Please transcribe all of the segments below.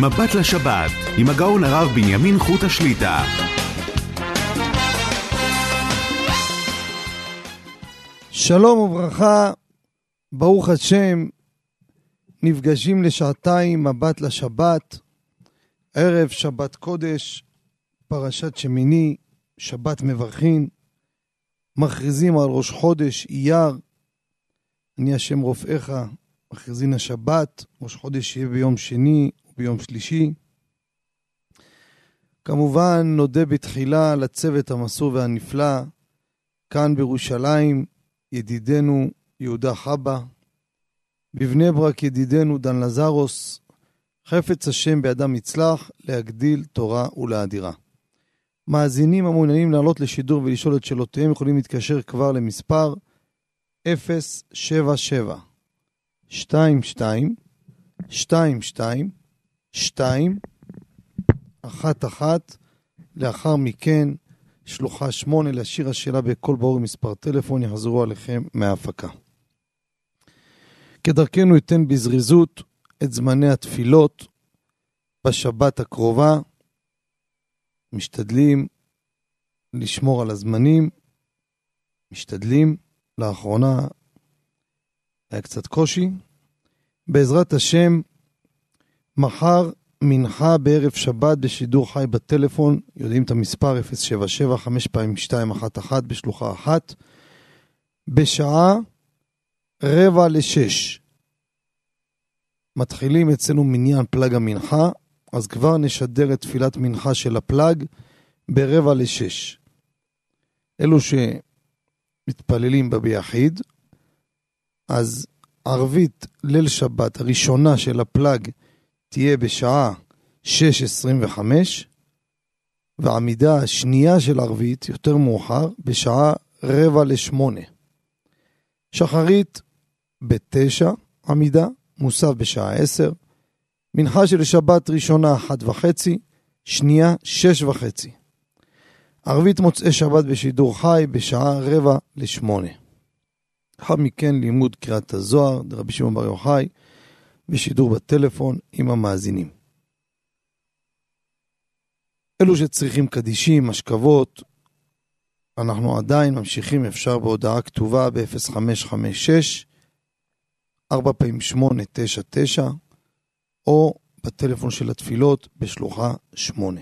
מבט לשבת, עם הגאון הרב בנימין חוט השליטה. שלום וברכה, ברוך השם, נפגשים לשעתיים מבט לשבת, ערב שבת קודש, פרשת שמיני, שבת מברכין, מכריזים על ראש חודש אייר, אני השם רופאיך, מכריזין השבת, ראש חודש יהיה ביום שני וביום שלישי. כמובן, נודה בתחילה לצוות המסור והנפלא, כאן בירושלים, ידידנו יהודה חבא, בבני ברק ידידנו דן לזרוס, חפץ השם בידם יצלח להגדיל תורה ולהדירה. מאזינים המעוניינים לעלות לשידור ולשאול את שאלותיהם יכולים להתקשר כבר למספר 077 22 22 2 1 1 לאחר מכן שלוחה 8 להשאיר השאלה בקול ברור מספר טלפון יחזרו עליכם מההפקה. כדרכנו אתן בזריזות את זמני התפילות בשבת הקרובה. משתדלים לשמור על הזמנים, משתדלים. לאחרונה היה קצת קושי. בעזרת השם, מחר מנחה בערב שבת בשידור חי בטלפון, יודעים את המספר 077 5 פעמים 211 בשלוחה אחת, בשעה רבע לשש. מתחילים אצלנו מניין פלג המנחה, אז כבר נשדר את תפילת מנחה של הפלג ברבע לשש. אלו שמתפללים בה ביחיד, אז ערבית ליל שבת הראשונה של הפלג תהיה בשעה 6.25, והעמידה השנייה של ערבית, יותר מאוחר, בשעה רבע לשמונה. שחרית בתשע עמידה, מוסף בשעה עשר, מנחה של שבת ראשונה אחת וחצי, שנייה שש וחצי. ערבית מוצאי שבת בשידור חי בשעה רבע לשמונה. לאחר מכן לימוד קריאת הזוהר, רבי שמעון בר יוחאי, בשידור בטלפון עם המאזינים. אלו שצריכים קדישים, השכבות, אנחנו עדיין ממשיכים, אפשר בהודעה כתובה ב-0556, 4 פעמים 899, או בטלפון של התפילות בשלוחה 8.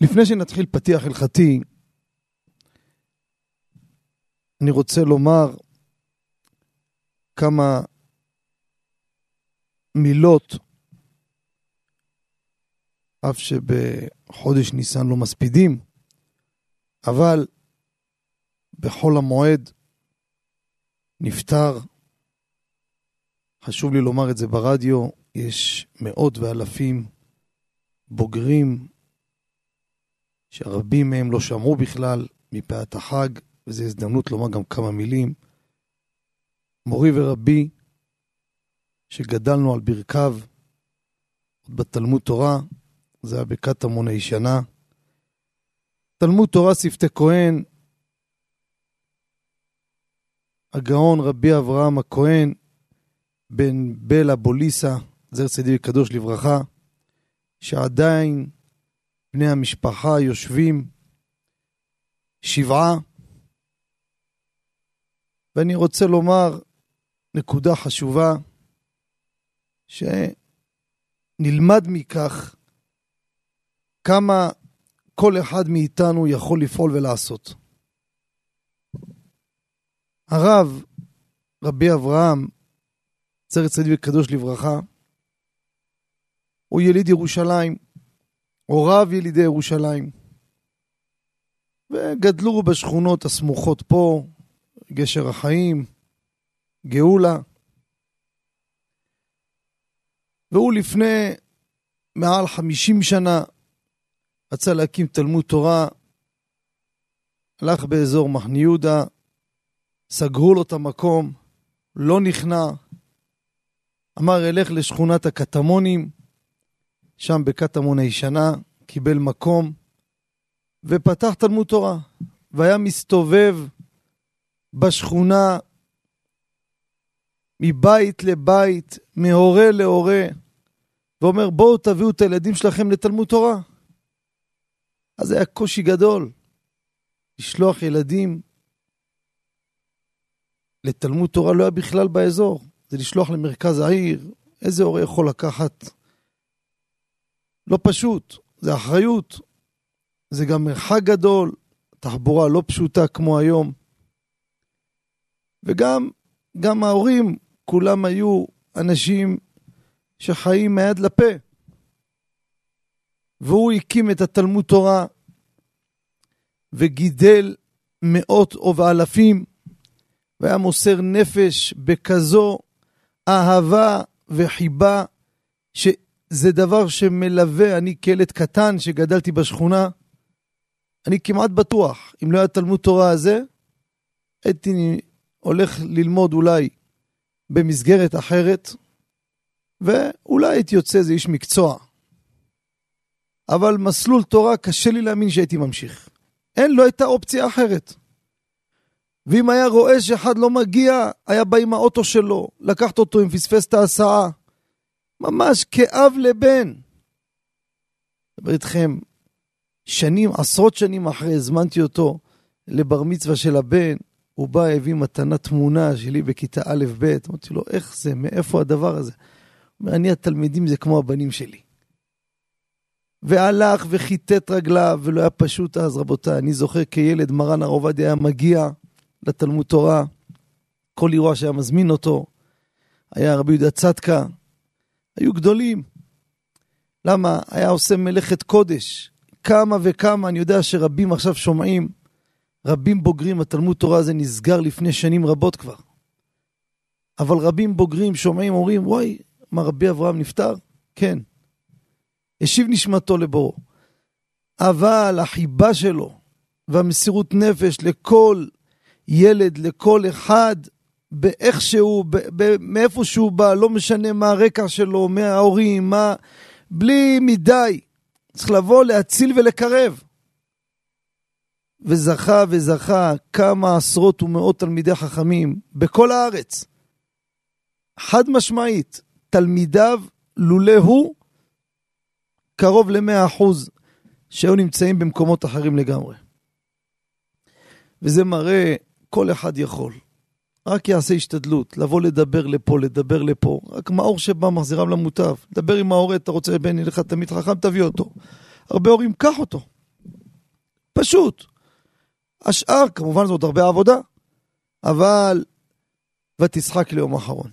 לפני שנתחיל פתיח הלכתי, אני רוצה לומר כמה מילות, אף שבחודש ניסן לא מספידים, אבל בחול המועד נפטר, חשוב לי לומר את זה ברדיו, יש מאות ואלפים בוגרים שרבים מהם לא שמעו בכלל מפאת החג, וזו הזדמנות לומר גם כמה מילים. מורי ורבי, שגדלנו על ברכיו, בתלמוד תורה, זה היה בקטמון הישנה. תלמוד תורה שפתי כהן, הגאון רבי אברהם הכהן, בן בלה בוליסה, זר צדיק וקדוש לברכה, שעדיין בני המשפחה יושבים שבעה. ואני רוצה לומר נקודה חשובה, שנלמד מכך כמה כל אחד מאיתנו יכול לפעול ולעשות. הרב, רבי אברהם, צר צדיק וקדוש לברכה, הוא יליד ירושלים, הוריו ילידי ירושלים, וגדלו בשכונות הסמוכות פה, גשר החיים, גאולה. והוא לפני מעל חמישים שנה רצה להקים תלמוד תורה, הלך באזור מחנה יהודה, סגרו לו את המקום, לא נכנע, אמר אלך לשכונת הקטמונים, שם בקטמון הישנה, קיבל מקום, ופתח תלמוד תורה, והיה מסתובב בשכונה מבית לבית, מהורה להורה, ואומר, בואו תביאו את הילדים שלכם לתלמוד תורה. אז היה קושי גדול לשלוח ילדים לתלמוד תורה, לא היה בכלל באזור. זה לשלוח למרכז העיר, איזה הורה יכול לקחת? לא פשוט, זה אחריות. זה גם מרחק גדול, תחבורה לא פשוטה כמו היום. וגם גם ההורים, כולם היו אנשים שחיים מהיד לפה. והוא הקים את התלמוד תורה וגידל מאות ואלפים, והיה מוסר נפש בכזו אהבה וחיבה, שזה דבר שמלווה, אני כילד קטן שגדלתי בשכונה, אני כמעט בטוח, אם לא היה תלמוד תורה הזה, הייתי הולך ללמוד אולי במסגרת אחרת, ואולי הייתי יוצא איזה איש מקצוע. אבל מסלול תורה, קשה לי להאמין שהייתי ממשיך. אין, לא הייתה אופציה אחרת. ואם היה רואה שאחד לא מגיע, היה בא עם האוטו שלו, לקחת אותו אם פספס את ההסעה. ממש כאב לבן. מדבר איתכם, שנים, עשרות שנים אחרי, הזמנתי אותו לבר מצווה של הבן, הוא בא, הביא מתנה תמונה שלי בכיתה א'-ב', אמרתי לו, איך זה, מאיפה הדבר הזה? אומר, אני התלמידים זה כמו הבנים שלי. והלך וכיתת רגליו, ולא היה פשוט אז, רבותיי. אני זוכר כילד, מרן הר עובדיה היה מגיע לתלמוד תורה, כל אירוע שהיה מזמין אותו, היה רבי יהודה צדקה, היו גדולים. למה? היה עושה מלאכת קודש. כמה וכמה, אני יודע שרבים עכשיו שומעים, רבים בוגרים, התלמוד תורה הזה נסגר לפני שנים רבות כבר. אבל רבים בוגרים שומעים, אומרים, וואי, מה רבי אברהם נפטר? כן. השיב נשמתו לבורו. אבל החיבה שלו והמסירות נפש לכל ילד, לכל אחד, באיכשהו, מאיפה שהוא בא, לא משנה מה הרקע שלו, מההורים, מה... בלי מדי. צריך לבוא, להציל ולקרב. וזכה וזכה כמה עשרות ומאות תלמידי חכמים בכל הארץ. חד משמעית, תלמידיו, לולא הוא, קרוב ל-100 אחוז שהיו נמצאים במקומות אחרים לגמרי. וזה מראה, כל אחד יכול. רק יעשה השתדלות, לבוא לדבר לפה, לדבר לפה. רק מאור שבא מחזירם למוטב. דבר עם ההורה, אתה רוצה בן ילך תמיד חכם, תביא אותו. הרבה הורים, קח אותו. פשוט. השאר, כמובן זאת הרבה עבודה, אבל ותשחק ליום אחרון.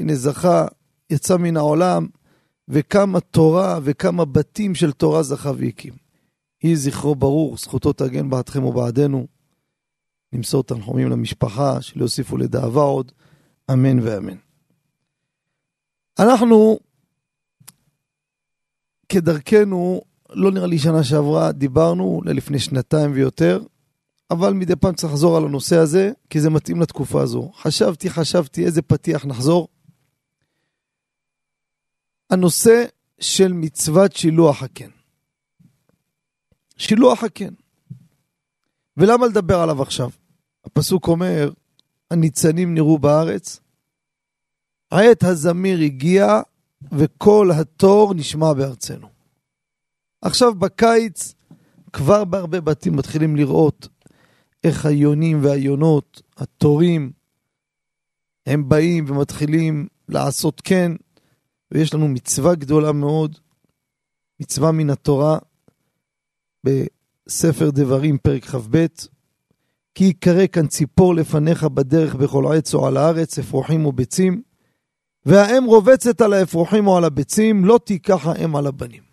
הנה זכה, יצא מן העולם, וכמה תורה וכמה בתים של תורה זכה והקים. יהי זכרו ברור, זכותו תגן בעדכם ובעדנו. נמסור תנחומים למשפחה, שלא יוסיפו לדאבה עוד, אמן ואמן. אנחנו, כדרכנו, לא נראה לי שנה שעברה, דיברנו ללפני שנתיים ויותר, אבל מדי פעם צריך לחזור על הנושא הזה, כי זה מתאים לתקופה הזו. חשבתי, חשבתי איזה פתיח נחזור. הנושא של מצוות שילוח הקן. שילוח הקן. ולמה לדבר עליו עכשיו? הפסוק אומר, הניצנים נראו בארץ, עת הזמיר הגיע וכל התור נשמע בארצנו. עכשיו בקיץ כבר בהרבה בתים מתחילים לראות איך היונים והיונות, התורים, הם באים ומתחילים לעשות כן, ויש לנו מצווה גדולה מאוד, מצווה מן התורה, בספר דברים, פרק כ"ב, כי יקרא כאן ציפור לפניך בדרך בכל עץ או על הארץ, אפרוחים וביצים, והאם רובצת על האפרוחים או על הביצים, לא תיקח האם על הבנים.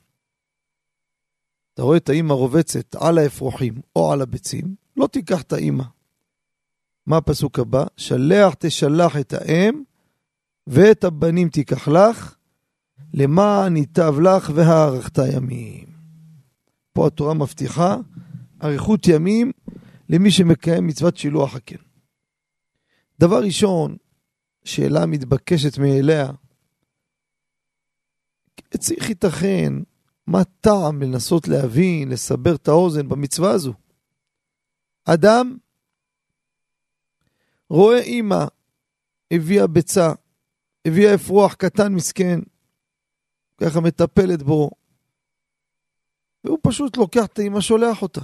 אתה רואה את האימא רובצת על האפרוחים או על הביצים, לא תיקח את האימא. מה הפסוק הבא? שלח תשלח את האם, ואת הבנים תיקח לך, למען ייטב לך והארכת ימים. פה התורה מבטיחה אריכות ימים למי שמקיים מצוות שילוח הקן. דבר ראשון, שאלה מתבקשת מאליה, צריך ייתכן, מה טעם לנסות להבין, לסבר את האוזן במצווה הזו? אדם רואה אימא הביאה ביצה, הביאה אפרוח קטן מסכן, ככה מטפלת בו, והוא פשוט לוקח את האמא, שולח אותה.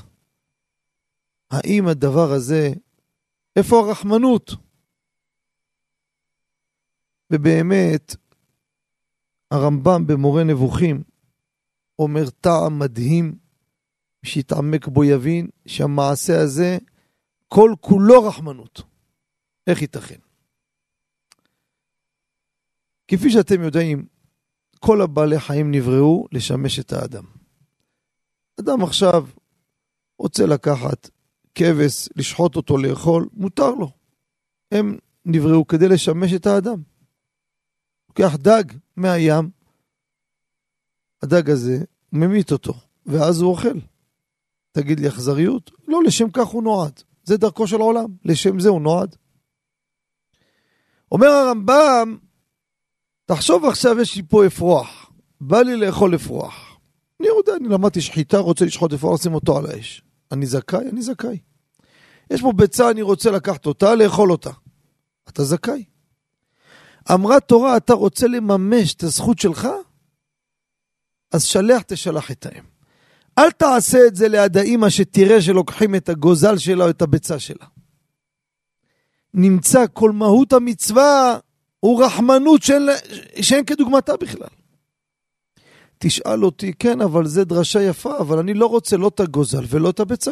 האם הדבר הזה, איפה הרחמנות? ובאמת, הרמב"ם במורה נבוכים אומר טעם מדהים, שיתעמק בו יבין שהמעשה הזה כל כולו רחמנות. איך ייתכן? כפי שאתם יודעים, כל הבעלי חיים נבראו לשמש את האדם. אדם עכשיו רוצה לקחת כבש, לשחוט אותו, לאכול, מותר לו. הם נבראו כדי לשמש את האדם. לוקח דג מהים, הדג הזה, ממית אותו, ואז הוא אוכל. תגיד לי אכזריות? לא, לשם כך הוא נועד. זה דרכו של העולם, לשם זה הוא נועד. אומר הרמב"ם, תחשוב עכשיו יש לי פה אפרוח, בא לי לאכול אפרוח. אני יודע, אני למדתי שחיטה, רוצה לשחוט אפרוח, שים אותו על האש. אני זכאי? אני זכאי. יש פה ביצה, אני רוצה לקחת אותה, לאכול אותה. אתה זכאי. אמרה תורה, אתה רוצה לממש את הזכות שלך? אז שלח תשלח את האם. אל תעשה את זה ליד האימא שתראה שלוקחים את הגוזל שלה או את הביצה שלה. נמצא כל מהות המצווה הוא רחמנות שאין, שאין כדוגמתה בכלל. תשאל אותי, כן, אבל זה דרשה יפה, אבל אני לא רוצה לא את הגוזל ולא את הביצה.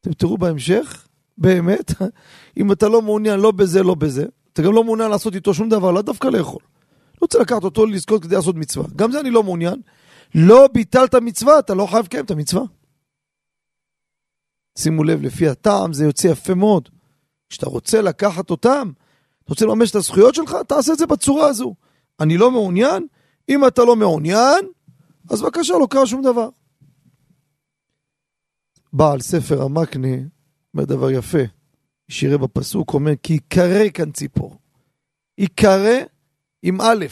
אתם תראו בהמשך, באמת, אם אתה לא מעוניין לא בזה, לא בזה, אתה גם לא מעוניין לעשות איתו שום דבר, לא דווקא לאכול. לא רוצה לקחת אותו לזכות כדי לעשות מצווה. גם זה אני לא מעוניין. לא ביטלת מצווה, אתה לא חייב לקיים את המצווה. שימו לב, לפי הטעם זה יוצא יפה מאוד. כשאתה רוצה לקחת אותם, אתה רוצה לממש את הזכויות שלך, תעשה את זה בצורה הזו. אני לא מעוניין, אם אתה לא מעוניין, אז בבקשה, לא קרה שום דבר. בעל ספר המקנה אומר דבר יפה, שירה בפסוק, אומר כי יקרא כאן ציפור. יקרא עם א'.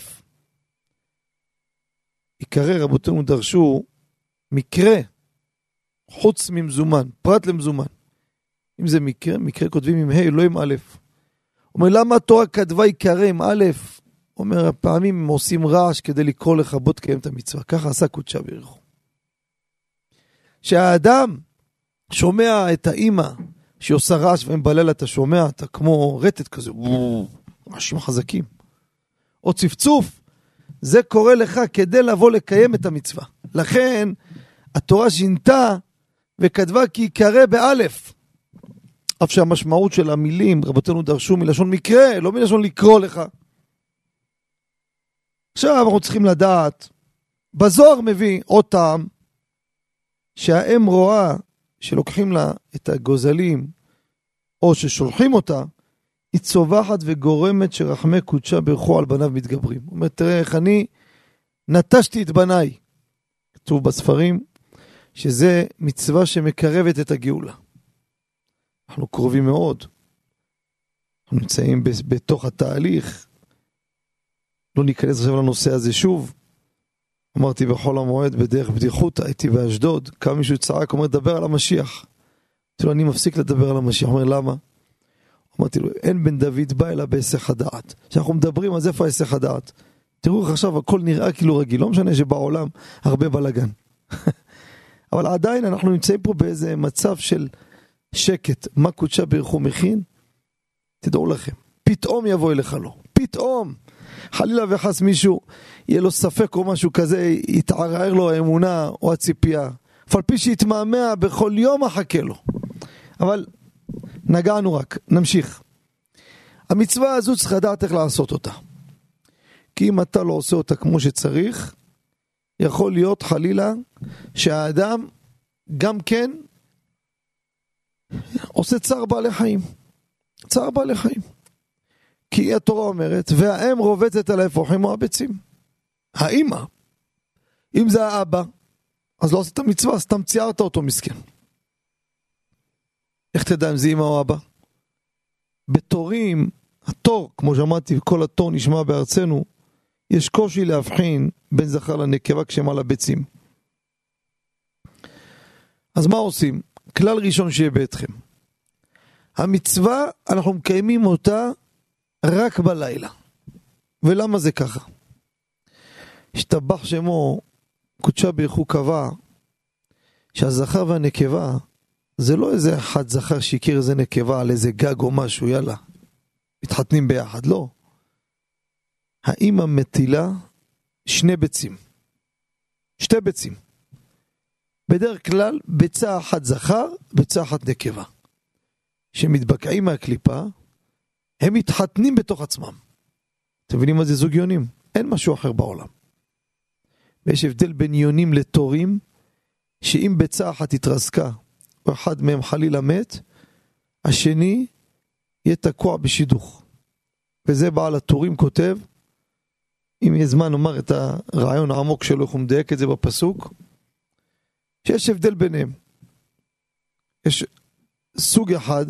יקרא רבותינו דרשו מקרה חוץ ממזומן, פרט למזומן. אם זה מקרה, מקרה כותבים עם ה', לא עם א'. אומר, למה התורה כתבה יקרא עם א'? אומר, הפעמים הם עושים רעש כדי לקרוא לך בוא תקיים את המצווה. ככה עשה קודשה ברכו. שהאדם שומע את האימא שהיא עושה רעש והם בלילה אתה שומע, אתה כמו רטט כזה, רעשים חזקים. או צפצוף, זה קורה לך כדי לבוא לקיים את המצווה. לכן התורה שינתה וכתבה כי יקרא באלף. אף שהמשמעות של המילים, רבותינו דרשו מלשון מקרה, לא מלשון לקרוא לך. עכשיו אנחנו צריכים לדעת, בזוהר מביא עוד טעם, שהאם רואה שלוקחים לה את הגוזלים, או ששולחים אותה, היא צווחת וגורמת שרחמי קודשה ברכו על בניו מתגברים. הוא אומר, תראה איך אני נטשתי את בניי. כתוב בספרים שזה מצווה שמקרבת את הגאולה. אנחנו קרובים מאוד. אנחנו נמצאים בתוך התהליך. לא ניכנס עכשיו לנושא הזה שוב. אמרתי בחול המועד בדרך בדיחותא, הייתי באשדוד, קם מישהו צעק, אומר, דבר על המשיח. אמרתי לו, אני מפסיק לדבר על המשיח. הוא אומר, למה? אמרתי לו, אין בן דוד בא אלא בהיסח הדעת. כשאנחנו מדברים, אז איפה ההיסח הדעת? תראו איך עכשיו הכל נראה כאילו רגיל, לא משנה שבעולם הרבה בלאגן. אבל עדיין אנחנו נמצאים פה באיזה מצב של שקט. מה קודשה ברכו מכין? תדעו לכם, פתאום יבוא אליך לא. פתאום. חלילה וחס מישהו, יהיה לו ספק או משהו כזה, יתערער לו האמונה או הציפייה. אף על פי שיתמהמה בכל יום אחכה לו. אבל נגענו רק, נמשיך. המצווה הזו צריך לדעת איך לעשות אותה. כי אם אתה לא עושה אותה כמו שצריך, יכול להיות חלילה שהאדם גם כן עושה צער בעלי חיים. צער בעלי חיים. כי התורה אומרת, והאם רובצת על האפרוחים או הביצים. האימא, אם זה האבא, אז לא עשית מצווה, סתם ציירת אותו מסכן. איך תדע אם זה אמא או אבא? בתורים, התור, כמו שאמרתי, כל התור נשמע בארצנו, יש קושי להבחין בין זכר לנקבה כשהם על הביצים. אז מה עושים? כלל ראשון שיהיה ביתכם. המצווה, אנחנו מקיימים אותה רק בלילה. ולמה זה ככה? השתבח שמו, קודשה ברכו קבע, שהזכר והנקבה זה לא איזה אחד זכר שהכיר איזה נקבה על איזה גג או משהו, יאללה, מתחתנים ביחד, לא. האימא מטילה שני ביצים, שתי ביצים. בדרך כלל ביצה אחת זכר, ביצה אחת נקבה. שמתבקעים מהקליפה, הם מתחתנים בתוך עצמם. אתם מבינים מה זה זוג יונים? אין משהו אחר בעולם. ויש הבדל בין יונים לתורים, שאם ביצה אחת התרסקה, או אחד מהם חלילה מת, השני יהיה תקוע בשידוך. וזה בעל הטורים כותב, אם יהיה זמן נאמר את הרעיון העמוק שלו, איך הוא מדייק את זה בפסוק, שיש הבדל ביניהם. יש סוג אחד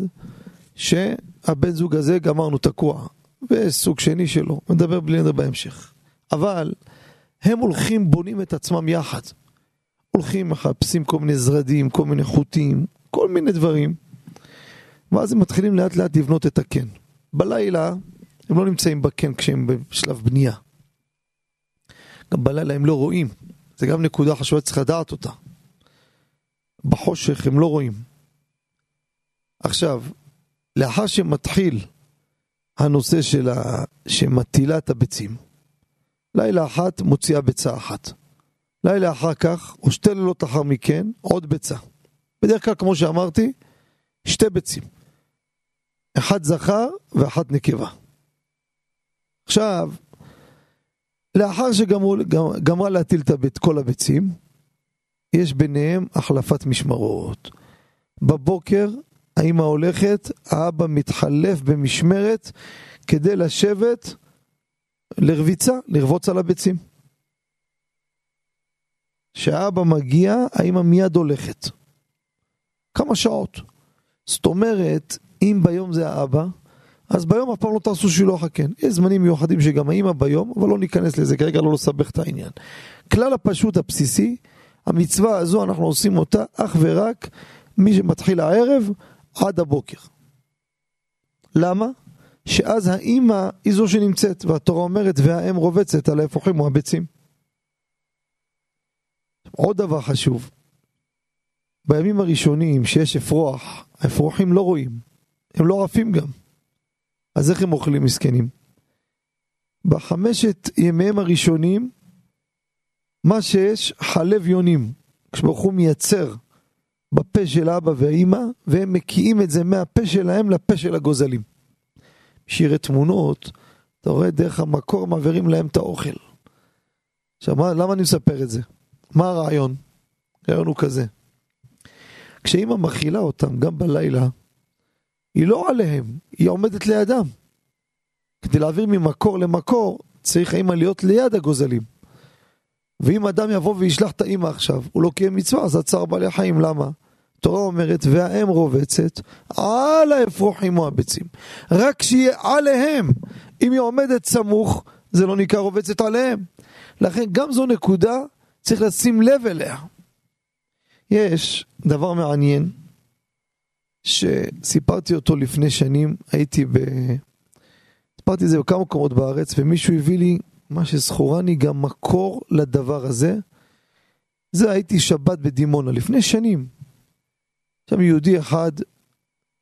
שהבן זוג הזה גמרנו תקוע, וסוג שני שלו, נדבר בלי נדבר בהמשך. אבל הם הולכים, בונים את עצמם יחד. הולכים, מחפשים כל מיני זרדים, כל מיני חוטים, כל מיני דברים, ואז הם מתחילים לאט לאט לבנות את הקן. בלילה הם לא נמצאים בקן כשהם בשלב בנייה. גם בלילה הם לא רואים, זה גם נקודה חשובה, צריך לדעת אותה. בחושך הם לא רואים. עכשיו, לאחר שמתחיל הנושא של ה... שמטילה את הביצים, לילה אחת מוציאה ביצה אחת. לילה אחר כך, או שתי לילות אחר מכן, עוד ביצה. בדרך כלל, כמו שאמרתי, שתי ביצים. אחד זכר ואחת נקבה. עכשיו, לאחר שגמרה להטיל את כל הביצים, יש ביניהם החלפת משמרות. בבוקר האמא הולכת, האבא מתחלף במשמרת כדי לשבת לרביצה, לרבוץ על הביצים. כשהאבא מגיע, האמא מיד הולכת. כמה שעות. זאת אומרת, אם ביום זה האבא, אז ביום אף פעם לא תעשו שילוח הקן. יש זמנים מיוחדים שגם האמא ביום, אבל לא ניכנס לזה כרגע, לא לסבך את העניין. כלל הפשוט הבסיסי, המצווה הזו אנחנו עושים אותה אך ורק מי שמתחיל הערב עד הבוקר. למה? שאז האימא היא זו שנמצאת, והתורה אומרת והאם רובצת על האפרוחים או הביצים. עוד דבר חשוב, בימים הראשונים שיש אפרוח, האפרוחים לא רואים, הם לא עפים גם. אז איך הם אוכלים מסכנים? בחמשת ימיהם הראשונים, מה שיש, חלב יונים. כשברוך הוא מייצר בפה של אבא ואימא, והם מקיאים את זה מהפה שלהם לפה של הגוזלים. שירי תמונות, אתה רואה דרך המקור מעבירים להם את האוכל. עכשיו, מה, למה אני מספר את זה? מה הרעיון? הרעיון הוא כזה. כשאימא מכילה אותם גם בלילה, היא לא עליהם, היא עומדת לידם. כדי להעביר ממקור למקור, צריך האימא להיות ליד הגוזלים. ואם אדם יבוא וישלח את האימא עכשיו, הוא לא קיים מצווה, אז הצער בעלי חיים, למה? התורה אומרת, והאם רובצת על האפרוחים או הביצים. רק שיהיה עליהם. אם היא עומדת סמוך, זה לא נקרא רובצת עליהם. לכן גם זו נקודה, צריך לשים לב אליה. יש דבר מעניין, שסיפרתי אותו לפני שנים, הייתי ב... סיפרתי את זה בכמה מקומות בארץ, ומישהו הביא לי מה שזכורני גם מקור לדבר הזה. זה הייתי שבת בדימונה, לפני שנים. שם יהודי אחד,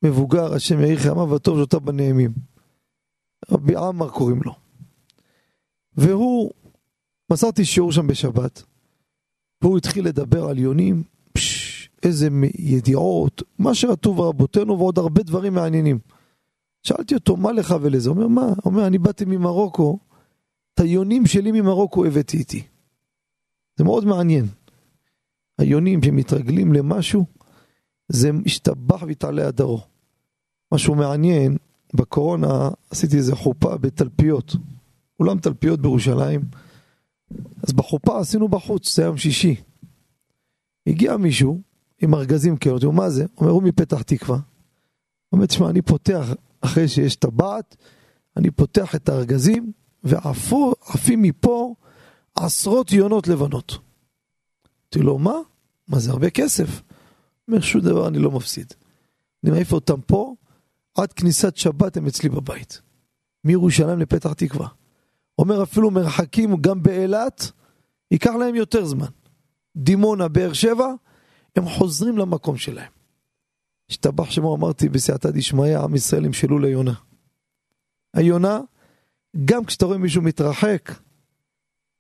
מבוגר, השם יאיר חיימיו וטוב שאותה בנעימים. רבי עמר קוראים לו. והוא, מסרתי שיעור שם בשבת, והוא התחיל לדבר על יונים, פש, איזה ידיעות, מה שרטוב רבותינו ועוד הרבה דברים מעניינים. שאלתי אותו, מה לך ולזה? הוא אומר, מה? הוא אומר, אני באתי ממרוקו, את היונים שלי ממרוקו הבאתי איתי. זה מאוד מעניין. היונים שמתרגלים למשהו, זה משתבח ויתעלה הדרו. משהו מעניין, בקורונה עשיתי איזה חופה בתלפיות, אולם תלפיות בירושלים. אז בחופה עשינו בחוץ, זה יום שישי. הגיע מישהו עם ארגזים כאלה, הוא מה זה? אומר, הוא מפתח תקווה. אומר, תשמע, אני פותח, אחרי שיש טבעת, אני פותח את הארגזים, ועפים מפה עשרות יונות לבנות. אמרתי לו, מה? מה זה הרבה כסף? אומר, שום דבר אני לא מפסיד. אני מעיף אותם פה, עד כניסת שבת הם אצלי בבית. מירושלים לפתח תקווה. אומר אפילו מרחקים גם באילת, ייקח להם יותר זמן. דימונה, באר שבע, הם חוזרים למקום שלהם. השתבח שמו אמרתי בסייעתא דשמיא, עם ישראל ימשלו ליונה. היונה, גם כשאתה רואה מישהו מתרחק,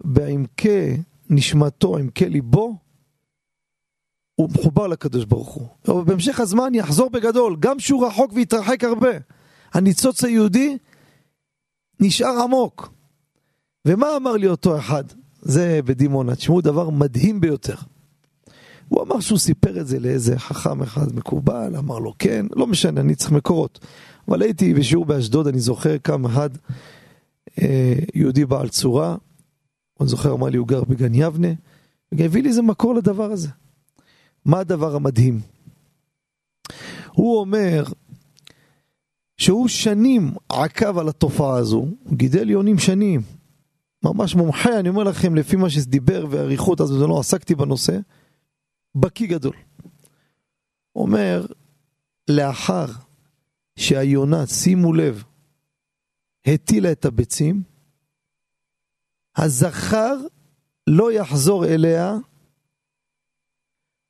בעמקי נשמתו, עמקי ליבו, הוא מחובר לקדוש ברוך הוא. אבל בהמשך הזמן יחזור בגדול, גם כשהוא רחוק ויתרחק הרבה. הניצוץ היהודי נשאר עמוק. ומה אמר לי אותו אחד? זה בדימונה, תשמעו דבר מדהים ביותר. הוא אמר שהוא סיפר את זה לאיזה חכם אחד מקובל, אמר לו כן, לא משנה, אני צריך מקורות. אבל הייתי בשיעור באשדוד, אני זוכר קם אחד, אה, יהודי בעל צורה, אני זוכר, אמר לי, הוא גר בגן יבנה, והביא לי איזה מקור לדבר הזה. מה הדבר המדהים? הוא אומר שהוא שנים עקב על התופעה הזו, הוא גידל יונים שנים, ממש מומחה, אני אומר לכם, לפי מה שדיבר ואריכות, אז לא עסקתי בנושא, בקיא גדול. אומר, לאחר שהיונה, שימו לב, הטילה את הביצים, הזכר לא יחזור אליה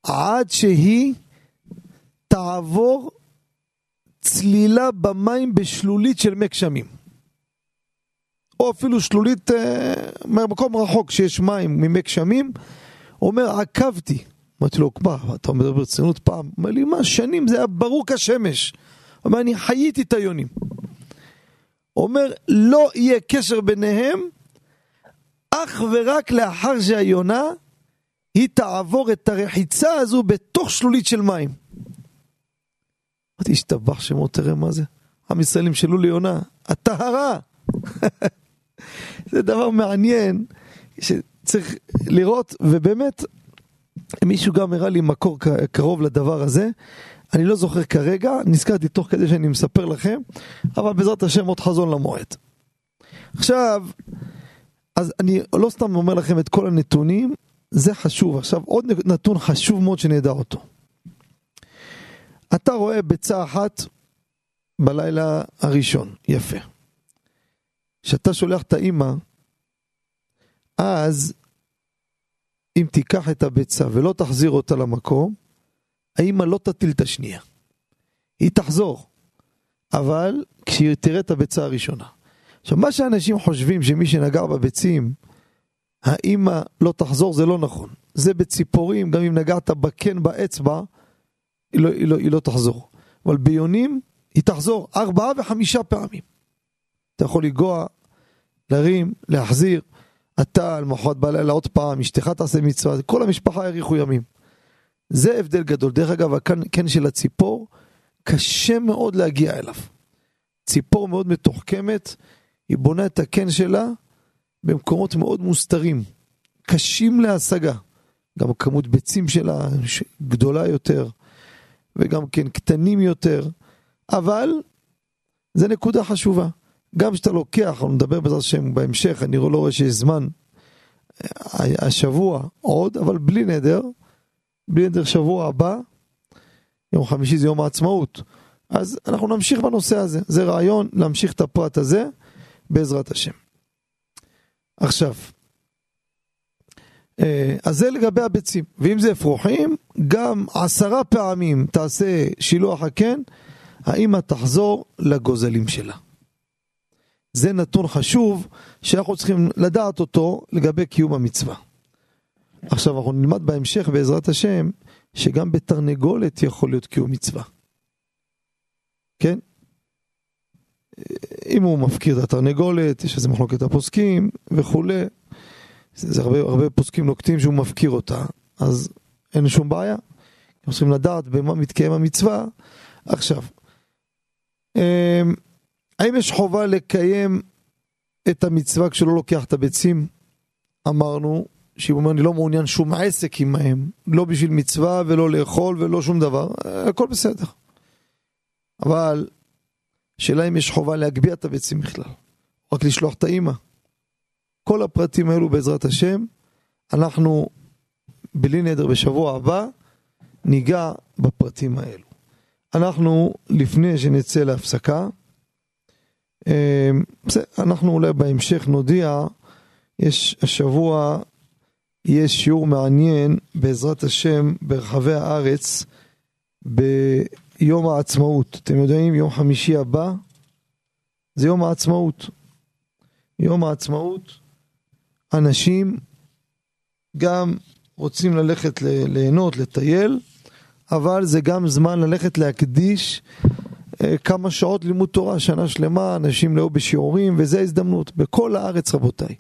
עד שהיא תעבור צלילה במים בשלולית של מי גשמים. או אפילו שלולית אה, מהמקום רחוק שיש מים ממי גשמים, אומר עקבתי. אמרתי לו, מה, אתה מדבר ברצינות פעם? אומר לי, מה, שנים זה היה ברור כשמש. אומר, אני חייתי את היונים. אומר, לא יהיה קשר ביניהם אך ורק לאחר שהיונה היא תעבור את הרחיצה הזו בתוך שלולית של מים. אמרתי, השתבח שמו, תראה מה זה. עם ישראל ימשלו ליונה, הטהרה. זה דבר מעניין שצריך לראות, ובאמת, מישהו גם הראה לי מקור קרוב לדבר הזה. אני לא זוכר כרגע, נזכרתי תוך כדי שאני מספר לכם, אבל בעזרת השם עוד חזון למועד. עכשיו, אז אני לא סתם אומר לכם את כל הנתונים, זה חשוב. עכשיו, עוד נתון חשוב מאוד שנדע אותו. אתה רואה ביצה אחת בלילה הראשון, יפה. כשאתה שולח את האימא, אז אם תיקח את הביצה ולא תחזיר אותה למקום, האימא לא תטיל את השנייה. היא תחזור, אבל כשהיא תראה את הביצה הראשונה. עכשיו, מה שאנשים חושבים שמי שנגע בביצים, האימא לא תחזור, זה לא נכון. זה בציפורים, גם אם נגעת בקן באצבע, היא לא, היא לא, היא לא תחזור. אבל ביונים, היא תחזור ארבעה וחמישה פעמים. אתה יכול לנגוע, להרים, להחזיר. אתה למחרת בלילה עוד פעם, אשתך תעשה מצווה, כל המשפחה האריכו ימים. זה הבדל גדול. דרך אגב, הקן של הציפור, קשה מאוד להגיע אליו. ציפור מאוד מתוחכמת, היא בונה את הקן שלה במקומות מאוד מוסתרים, קשים להשגה. גם כמות ביצים שלה גדולה יותר, וגם כן קטנים יותר, אבל זה נקודה חשובה. גם כשאתה לוקח, אנחנו נדבר בעזרת השם בהמשך, אני לא רואה שיש זמן השבוע עוד, אבל בלי נדר, בלי נדר שבוע הבא, יום חמישי זה יום העצמאות. אז אנחנו נמשיך בנושא הזה, זה רעיון להמשיך את הפרט הזה בעזרת השם. עכשיו, אה, אז זה לגבי הביצים, ואם זה אפרוחים, גם עשרה פעמים תעשה שילוח הקן, האמא תחזור לגוזלים שלה. זה נתון חשוב שאנחנו צריכים לדעת אותו לגבי קיום המצווה. עכשיו אנחנו נלמד בהמשך בעזרת השם שגם בתרנגולת יכול להיות קיום מצווה. כן? אם הוא מפקיר את התרנגולת, יש איזה מחלוקת הפוסקים וכולי. זה, זה הרבה, הרבה פוסקים נוקטים שהוא מפקיר אותה, אז אין שום בעיה. אנחנו צריכים לדעת במה מתקיים המצווה. עכשיו, אמ, האם יש חובה לקיים את המצווה כשלא לוקח את הביצים? אמרנו שאם אומר אני לא מעוניין שום עסק עמהם, לא בשביל מצווה ולא לאכול ולא שום דבר, הכל בסדר. אבל שאלה אם יש חובה להגביה את הביצים בכלל, רק לשלוח את האימא. כל הפרטים האלו בעזרת השם, אנחנו בלי נדר בשבוע הבא ניגע בפרטים האלו. אנחנו לפני שנצא להפסקה, אנחנו אולי בהמשך נודיע, יש השבוע יהיה שיעור מעניין בעזרת השם ברחבי הארץ ביום העצמאות. אתם יודעים, יום חמישי הבא זה יום העצמאות. יום העצמאות, אנשים גם רוצים ללכת ליהנות, לטייל, אבל זה גם זמן ללכת להקדיש כמה שעות לימוד תורה, שנה שלמה, אנשים לא בשיעורים, וזו ההזדמנות. בכל הארץ, רבותיי.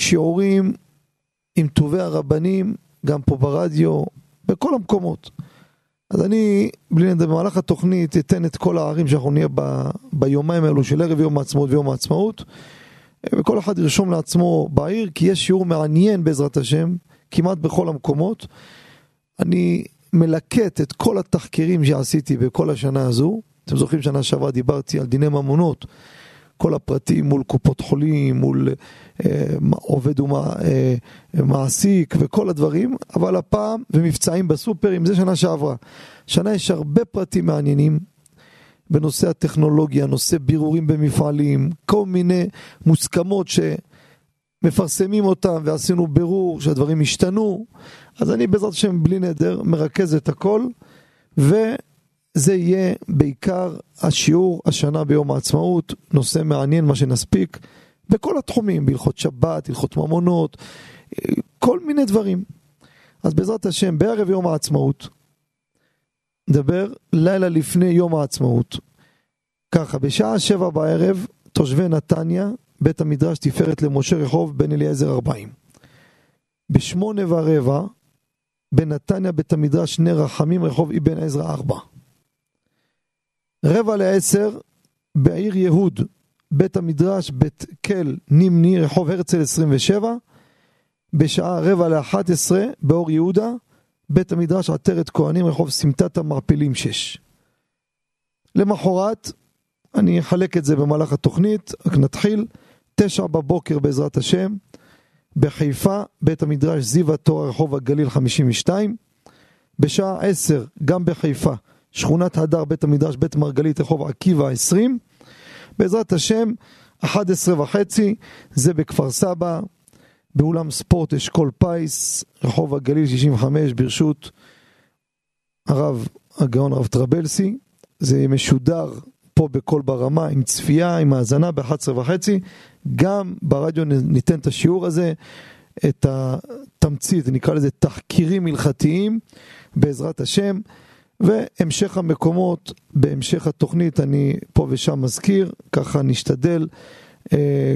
שיעורים עם טובי הרבנים, גם פה ברדיו, בכל המקומות. אז אני, בלי נדבר, במהלך התוכנית אתן את כל הערים שאנחנו נהיה ב, ביומיים האלו של ערב יום העצמאות ויום העצמאות, וכל אחד ירשום לעצמו בעיר, כי יש שיעור מעניין בעזרת השם, כמעט בכל המקומות. אני מלקט את כל התחקירים שעשיתי בכל השנה הזו. אתם זוכרים שנה שעברה דיברתי על דיני ממונות, כל הפרטים מול קופות חולים, מול אה, עובד ומעסיק אה, וכל הדברים, אבל הפעם, ומבצעים בסופרים, זה שנה שעברה. שנה יש הרבה פרטים מעניינים בנושא הטכנולוגיה, נושא בירורים במפעלים, כל מיני מוסכמות שמפרסמים אותם ועשינו בירור שהדברים השתנו. אז אני בעזרת השם בלי נדר מרכז את הכל, וזה יהיה בעיקר השיעור השנה ביום העצמאות, נושא מעניין מה שנספיק, בכל התחומים, בהלכות שבת, הלכות ממונות, כל מיני דברים. אז בעזרת השם, בערב יום העצמאות, נדבר לילה לפני יום העצמאות. ככה, בשעה שבע בערב, תושבי נתניה, בית המדרש תפארת למשה רחוב בן אליעזר 40. בשמונה ורבע, בנתניה בית המדרש נר רחמים רחוב אבן עזרא 4. רבע לעשר, בעיר יהוד, בית המדרש בית קל נימני רחוב הרצל 27. בשעה רבע לאחת עשרה, באור יהודה, בית המדרש עטרת כהנים רחוב סמטת המעפילים 6. למחרת, אני אחלק את זה במהלך התוכנית, רק נתחיל, תשע בבוקר בעזרת השם, בחיפה, בית המדרש זיו התור רחוב הגליל 52, בשעה עשר, גם בחיפה, שכונת הדר, בית המדרש, בית מרגלית, רחוב עקיבא 20, בעזרת השם, 11 וחצי, זה בכפר סבא, באולם ספורט אשכול פיס, רחוב הגליל 65, ברשות הרב הגאון הרב טרבלסי, זה משודר פה בקול ברמה, עם צפייה, עם האזנה ב-11 וחצי. גם ברדיו ניתן את השיעור הזה, את התמצית, נקרא לזה תחקירים הלכתיים, בעזרת השם. והמשך המקומות, בהמשך התוכנית אני פה ושם מזכיר, ככה נשתדל. אה,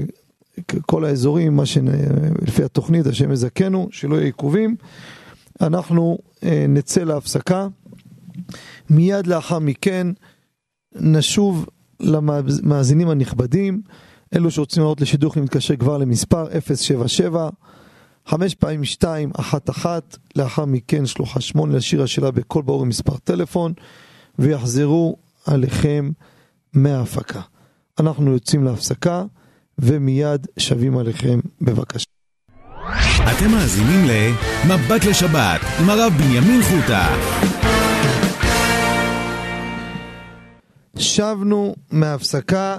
כל האזורים, מה שלפי התוכנית, השם יזכנו, שלא יהיו עיכובים. אנחנו אה, נצא להפסקה. מיד לאחר מכן נשוב למאזינים הנכבדים, אלו שרוצים לעלות לשידור יכולים להתקשר כבר למספר 077 חמש פעמים שתיים, אחת אחת, לאחר מכן שלוחה שמונה לשיר השאלה בכל ברור עם מספר טלפון, ויחזרו עליכם מההפקה. אנחנו יוצאים להפסקה, ומיד שבים עליכם בבקשה. אתם מאזינים ל"מבט לשבת" עם הרב בנימין חוטה. שבנו מהפסקה,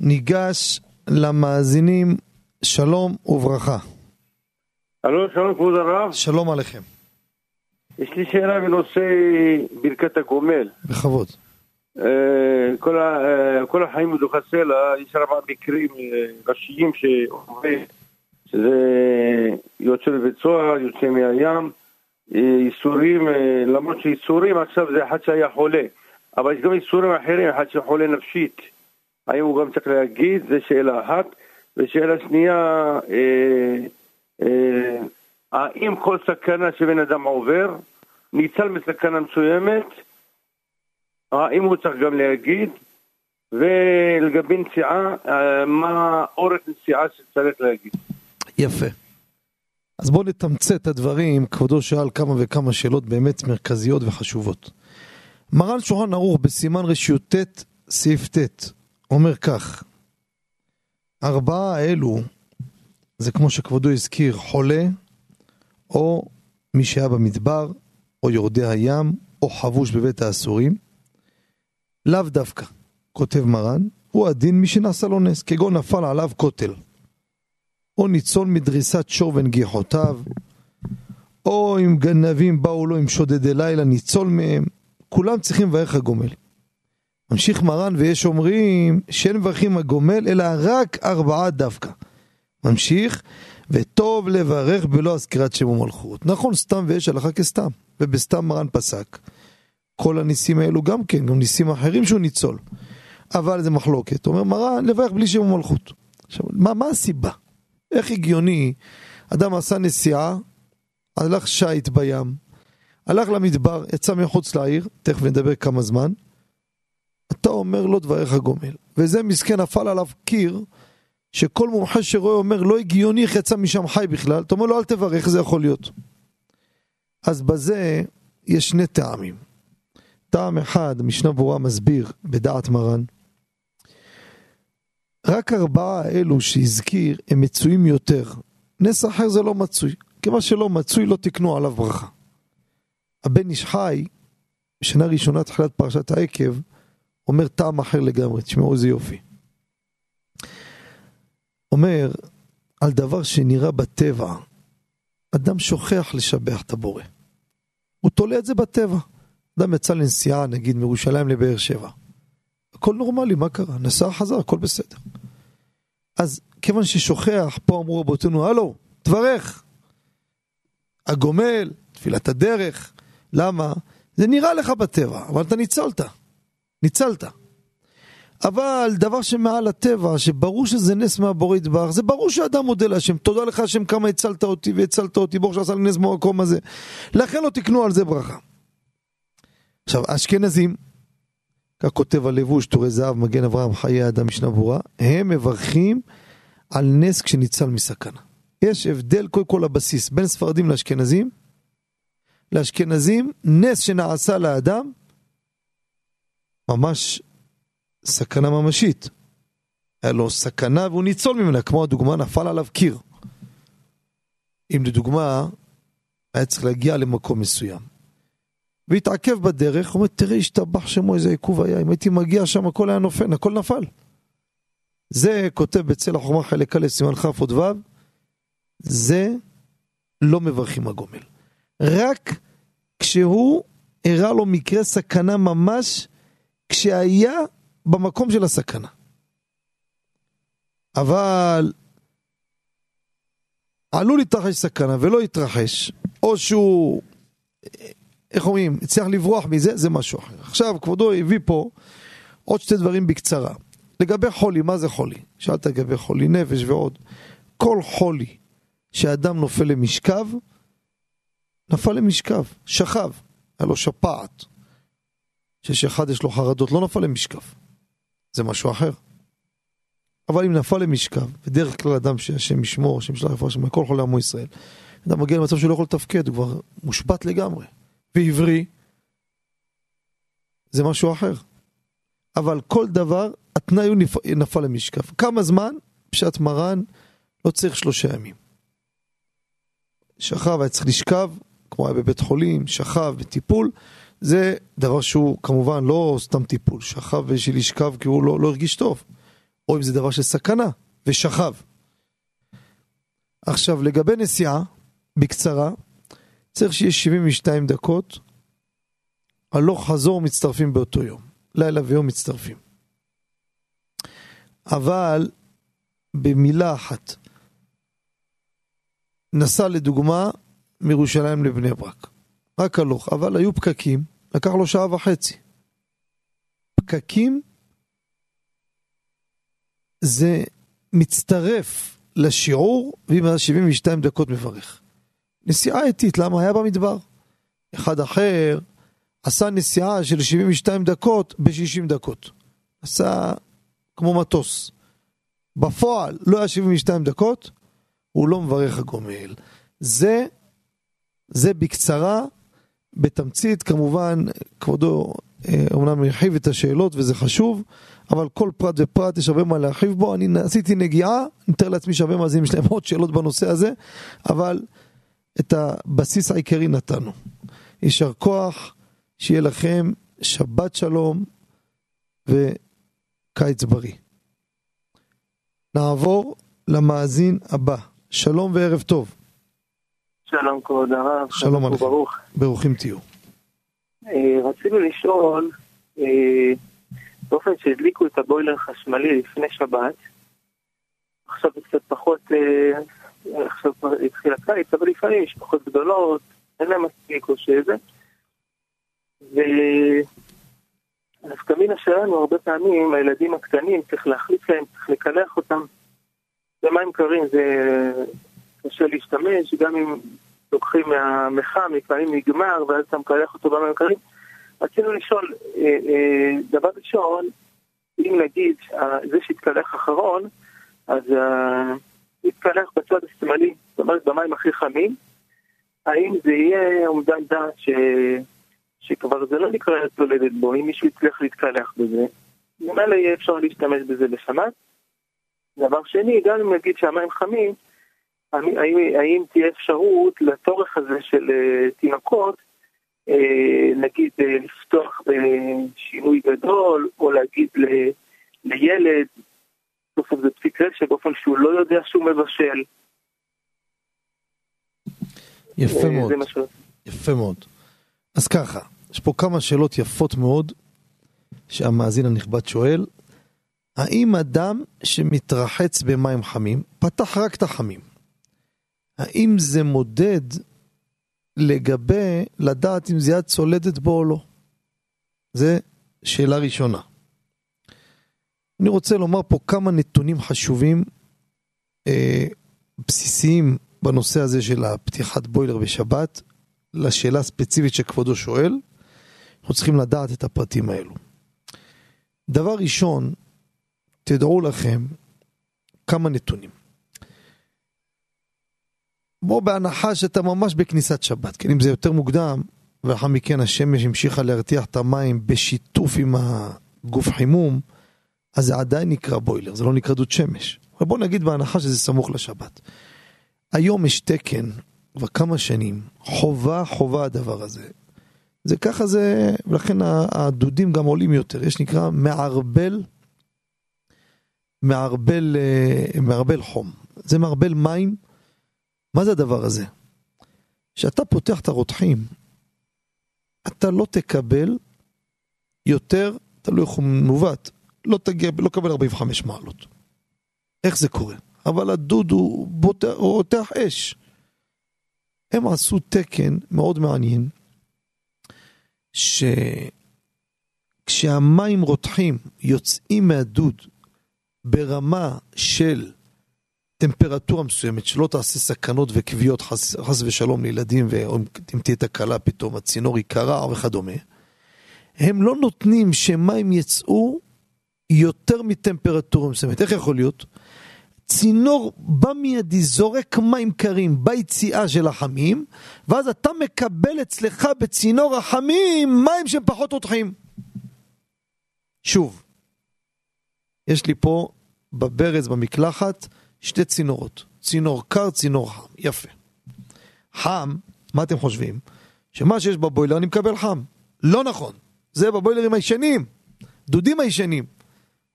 ניגש למאזינים שלום וברכה. הלו, שלום כבוד הרב. שלום עליכם. יש לי שאלה בנושא ברכת הגומל. בכבוד. אה, כל, ה, אה, כל החיים בדוח הסלע, יש ארבעה מקרים אה, ראשיים שעוברים, שזה יוצא לבית סוהר, יוצא מהים, ייסורים, למרות שייסורים עכשיו זה אחד שהיה חולה, אבל יש גם ייסורים אחרים, אחד שחולה נפשית. האם הוא גם צריך להגיד? זו שאלה אחת. ושאלה שנייה, אה, האם כל סכנה שבן אדם עובר, ניצל מסכנה מסוימת, האם הוא צריך גם להגיד, ולגבי נסיעה, אה, מה אורך נסיעה שצריך להגיד. יפה. אז בואו נתמצת את הדברים, כבודו שאל כמה וכמה שאלות באמת מרכזיות וחשובות. מרן שולחן ערוך בסימן רשי"ט, סעיף ט', אומר כך: ארבעה האלו זה כמו שכבודו הזכיר, חולה, או מי שהיה במדבר, או יורדי הים, או חבוש בבית האסורים. לאו דווקא, כותב מרן, הוא הדין מי שנעשה לו נס, כגון נפל עליו כותל. או ניצול מדריסת שור ונגיחותיו, או אם גנבים באו לו עם שודדי לילה, ניצול מהם, כולם צריכים לברך הגומל. ממשיך מרן ויש אומרים שאין מברכים הגומל אלא רק ארבעה דווקא. ממשיך, וטוב לברך בלא הזכירת שם ומלכות. נכון, סתם ויש הלכה כסתם, ובסתם מרן פסק. כל הניסים האלו גם כן, גם ניסים אחרים שהוא ניצול. אבל זה מחלוקת. אומר מרן, לברך בלי שם ומלכות. עכשיו, מה, מה הסיבה? איך הגיוני, אדם עשה נסיעה, הלך שיט בים, הלך למדבר, יצא מחוץ לעיר, תכף נדבר כמה זמן, אתה אומר לו דבריך גומל. וזה מסכן נפל עליו קיר, שכל מומחה שרואה אומר לא הגיוני איך יצא משם חי בכלל, אתה אומר לו אל תברך, זה יכול להיות? אז בזה יש שני טעמים. טעם אחד, משנה ברורה מסביר בדעת מרן, רק ארבעה האלו שהזכיר הם מצויים יותר. נס אחר זה לא מצוי. כיוון שלא מצוי לא תקנו עליו ברכה. הבן איש חי, בשנה ראשונה תחילת פרשת העקב, אומר טעם אחר לגמרי, תשמעו איזה יופי. אומר, על דבר שנראה בטבע, אדם שוכח לשבח את הבורא. הוא תולה את זה בטבע. אדם יצא לנסיעה, נגיד, מירושלים לבאר שבע. הכל נורמלי, מה קרה? נסע, חזר, הכל בסדר. אז כיוון ששוכח, פה אמרו רבותינו, הלו, תברך. הגומל, תפילת הדרך. למה? זה נראה לך בטבע, אבל אתה ניצלת. ניצלת. אבל דבר שמעל הטבע, שברור שזה נס מהבורא יתברך, זה ברור שאדם מודה להשם, תודה לך השם כמה הצלת אותי והצלת אותי, ברוך שעשה לי נס במקום הזה. לכן לא תקנו על זה ברכה. עכשיו, אשכנזים, כך כותב הלבוש, תורי זהב, מגן אברהם, חיי אדם, משנה ברורה, הם מברכים על נס כשניצל מסכנה. יש הבדל קודם כל הבסיס בין ספרדים לאשכנזים. לאשכנזים, נס שנעשה לאדם, ממש סכנה ממשית. היה לו סכנה והוא ניצול ממנה, כמו הדוגמה, נפל עליו קיר. אם לדוגמה, היה צריך להגיע למקום מסוים. והתעכב בדרך, הוא אומר, תראה, השתבח שמו, איזה עיכוב היה, אם הייתי מגיע שם, הכל היה נופל, הכל נפל. זה כותב בצל החוכמה חלק א', סימן כ' עוד ו', זה לא מברכים הגומל. רק כשהוא הראה לו מקרה סכנה ממש, כשהיה במקום של הסכנה. אבל עלול להתרחש סכנה ולא התרחש, או שהוא, איך אומרים, הצליח לברוח מזה, זה משהו אחר. עכשיו, כבודו הביא פה עוד שתי דברים בקצרה. לגבי חולי, מה זה חולי? שאלת לגבי חולי נפש ועוד. כל חולי שאדם נופל למשכב, נפל למשכב, שכב, היה לו שפעת. שיש אחד יש לו חרדות, לא נפל למשכב. זה משהו אחר. אבל אם נפל למשכב, בדרך כלל אדם שהשם ישמור, השם ישלח רפואה שם, כל חולי עמו ישראל, אדם מגיע למצב שהוא לא יכול לתפקד, הוא כבר מושבת לגמרי. ועברי, זה משהו אחר. אבל כל דבר, התנאי הוא נפ... נפל למשכב. כמה זמן? פשט מרן, לא צריך שלושה ימים. שכב, היה צריך לשכב, כמו היה בבית חולים, שכב בטיפול, זה דבר שהוא כמובן לא סתם טיפול, שכב בשביל לשכב כי הוא לא, לא הרגיש טוב, או אם זה דבר של סכנה, ושכב. עכשיו, לגבי נסיעה, בקצרה, צריך שיהיה 72 דקות, הלוך חזור מצטרפים באותו יום, לילה ויום מצטרפים. אבל במילה אחת, נסע לדוגמה מירושלים לבני ברק. רק הלוך, אבל היו פקקים, לקח לו שעה וחצי. פקקים זה מצטרף לשיעור, ואם היה 72 דקות מברך. נסיעה איטית, למה? היה במדבר. אחד אחר עשה נסיעה של 72 דקות ב-60 דקות. עשה כמו מטוס. בפועל לא היה 72 דקות, הוא לא מברך הגומל. זה, זה בקצרה, בתמצית, כמובן, כבודו אומנם הרחיב את השאלות וזה חשוב, אבל כל פרט ופרט יש הרבה מה להרחיב בו. אני עשיתי נגיעה, אני מתאר לעצמי שהרבה מאזינים יש להם עוד שאלות בנושא הזה, אבל את הבסיס העיקרי נתנו. יישר כוח, שיהיה לכם שבת שלום וקיץ בריא. נעבור למאזין הבא. שלום וערב טוב. שלום כבוד הרב. שלום עליכם. ברוך. ברוכים תהיו. אה, רצינו לשאול, אה, באופן שהדליקו את הבוילר החשמלי לפני שבת, עכשיו זה קצת פחות, אה, עכשיו כבר התחיל הקיץ, אבל לפעמים משפחות גדולות, אין להם מספיק או שזה. ונפקא מינה שלנו, הרבה פעמים הילדים הקטנים, צריך להחליף להם, צריך לקלח אותם. במים קרים זה קשה להשתמש, גם אם לוקחים מהמחם, לפעמים נגמר, ואז אתה מקלח אותו במים קרים. רצינו לשאול, אה, אה, דבר ראשון, אם נגיד, זה שהתקלח אחרון, אז יתקלח בצד השמאלי, זאת אומרת במים הכי חמים, האם זה יהיה אומדן דעת ש... שכבר זה לא נקרא צולדת בו, אם מישהו יצליח להתקלח בזה, ממילא יהיה אפשר להשתמש בזה בשבת. דבר שני, גם אם נגיד שהמים חמים, האם, האם תהיה אפשרות לצורך הזה של uh, תינוקות, uh, נגיד uh, לפתוח בשינוי גדול, או להגיד ל, לילד, בסוף זה פסיק רשת באופן שהוא לא יודע שהוא מבשל. יפה מאוד, יפה מאוד. אז ככה, יש פה כמה שאלות יפות מאוד שהמאזין הנכבד שואל. האם אדם שמתרחץ במים חמים, פתח רק את החמים, האם זה מודד לגבי לדעת אם זה צולדת בו או לא? זה שאלה ראשונה. אני רוצה לומר פה כמה נתונים חשובים, אה, בסיסיים בנושא הזה של הפתיחת בוילר בשבת, לשאלה הספציפית שכבודו שואל, אנחנו צריכים לדעת את הפרטים האלו. דבר ראשון, תדעו לכם כמה נתונים. בואו בהנחה שאתה ממש בכניסת שבת, כן אם זה יותר מוקדם, ולאחר מכן השמש המשיכה להרתיח את המים בשיתוף עם הגוף חימום, אז זה עדיין נקרא בוילר, זה לא נקרא דוד שמש. אבל בואו נגיד בהנחה שזה סמוך לשבת. היום יש תקן, כבר כמה שנים, חובה חובה הדבר הזה. זה ככה זה, ולכן הדודים גם עולים יותר, יש נקרא מערבל, מערבל, אה, מערבל חום. זה מערבל מים. מה זה הדבר הזה? כשאתה פותח את הרותחים, אתה לא תקבל יותר, תלוי איך הוא מעוות, לא תגיע, לא תקבל 45 מעלות. איך זה קורה? אבל הדוד הוא רותח אש. הם עשו תקן מאוד מעניין, שכשהמים רותחים יוצאים מהדוד ברמה של טמפרטורה מסוימת, שלא תעשה סכנות וכוויות חס, חס ושלום לילדים, ואם תהיה תקלה פתאום, הצינור ייקרע וכדומה, הם לא נותנים שמים יצאו יותר מטמפרטורה מסוימת. איך יכול להיות? צינור במיידי זורק מים קרים ביציאה של החמים, ואז אתה מקבל אצלך בצינור החמים מים שהם פחות רותחים. שוב, יש לי פה בברז במקלחת שתי צינורות, צינור קר, צינור חם, יפה. חם, מה אתם חושבים? שמה שיש בבוילר אני מקבל חם. לא נכון, זה בבוילרים הישנים, דודים הישנים.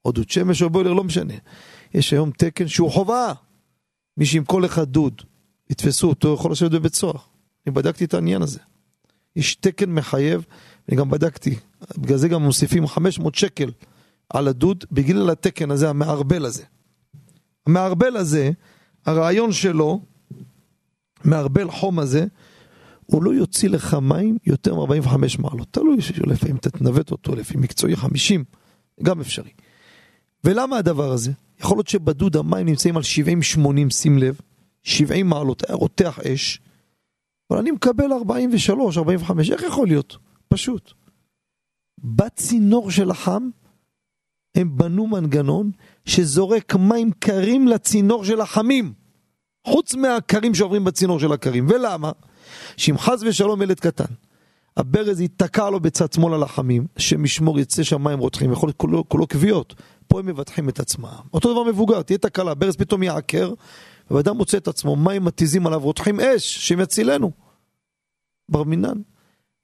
או דוד שמש או בוילר, לא משנה. יש היום תקן שהוא חובה. מי שעם כל אחד דוד, יתפסו אותו, יכול לשבת בבית סוהר. אני בדקתי את העניין הזה. יש תקן מחייב, אני גם בדקתי, בגלל זה גם מוסיפים 500 שקל על הדוד, בגלל התקן הזה, המערבל הזה. המערבל הזה, הרעיון שלו, מערבל חום הזה, הוא לא יוציא לך מים יותר מ-45 מעלות. תלוי לפעמים אתה תנווט אותו, לפי מקצועי 50, גם אפשרי. ולמה הדבר הזה? יכול להיות שבדוד המים נמצאים על 70-80, שים לב, 70 מעלות, היה רותח אש, אבל אני מקבל 43, 45, איך יכול להיות? פשוט. בצינור של החם, הם בנו מנגנון שזורק מים קרים לצינור של החמים, חוץ מהקרים שעוברים בצינור של הקרים. ולמה? שאם חס ושלום ילד קטן, הברז ייתקע לו בצד שמאל על החמים, שמשמור יצא שם מים רותחים, יכול להיות כולו, כולו כוויות, פה הם מבטחים את עצמם. אותו דבר מבוגר, תהיה תקלה, ברז פתאום יעקר, ואדם מוצא את עצמו, מים מתיזים עליו, רותחים אש, שהם יצילנו. בר מינן.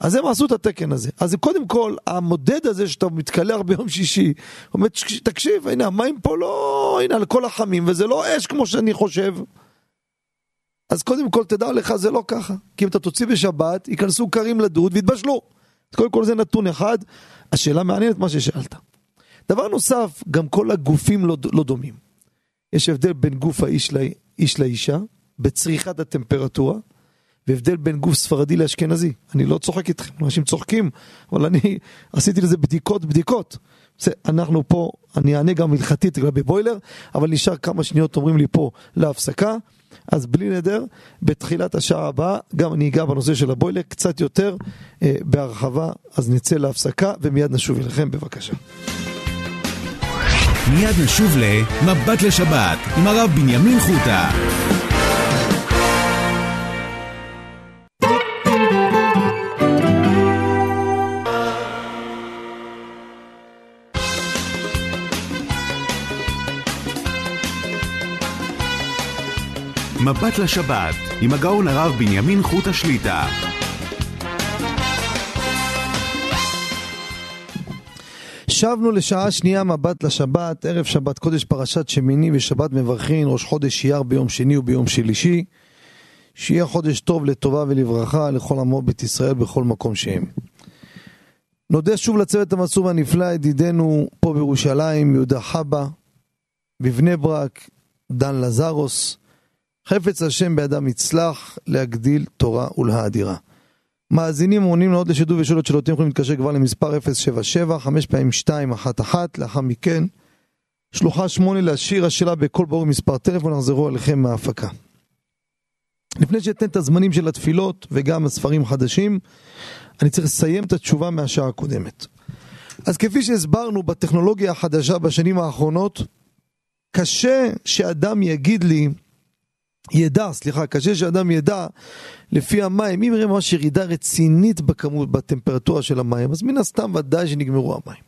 אז הם עשו את התקן הזה. אז קודם כל, המודד הזה שאתה מתקלח ביום שישי, אומר, תקשיב, הנה, המים פה לא, הנה, על כל החמים, וזה לא אש כמו שאני חושב. אז קודם כל תדע לך זה לא ככה, כי אם אתה תוציא בשבת, ייכנסו קרים לדוד ויתבשלו. אז קודם כל זה נתון אחד, השאלה מעניינת מה ששאלת. דבר נוסף, גם כל הגופים לא, לא דומים. יש הבדל בין גוף האיש לאיש לאישה, בצריכת הטמפרטורה, והבדל בין גוף ספרדי לאשכנזי. אני לא צוחק איתכם, אנשים צוחקים, אבל אני עשיתי לזה בדיקות בדיקות. זה, אנחנו פה, אני אענה גם הלכתית לגבי בוילר, אבל נשאר כמה שניות אומרים לי פה להפסקה. אז בלי נדר, בתחילת השעה הבאה, גם אני אגע בנושא של הבוילר קצת יותר אה, בהרחבה, אז נצא להפסקה ומיד נשוב אליכם, בבקשה. מיד נשוב ל"מבט לשבת" עם הרב בנימין חוטה. מבט לשבת עם הגאון הרב בנימין חוטה שליטה. שבנו לשעה שנייה מבט לשבת, ערב שבת קודש פרשת שמיני ושבת מברכין, ראש חודש אייר ביום שני וביום שלישי. שיהיה חודש טוב לטובה ולברכה לכל עמו בית ישראל בכל מקום שהם. נודה שוב לצוות המסור והנפלא, ידידנו פה בירושלים, יהודה חבא, בבני ברק, דן לזרוס, חפץ השם בידם יצלח להגדיל תורה ולהאדירה. מאזינים עונים לעוד לשידור ושאלות שאלותים יכולים להתקשר כבר למספר 077 5 פעמים 211 לאחר מכן שלוחה 8 להשאיר השאלה בכל ברור מספר טלפון נחזרו אליכם מההפקה. לפני שאתן את הזמנים של התפילות וגם הספרים חדשים אני צריך לסיים את התשובה מהשעה הקודמת. אז כפי שהסברנו בטכנולוגיה החדשה בשנים האחרונות קשה שאדם יגיד לי ידע, סליחה, קשה שאדם ידע לפי המים, אם יראה ממש ירידה רצינית בכמות, בטמפרטורה של המים, אז מן הסתם ודאי שנגמרו המים.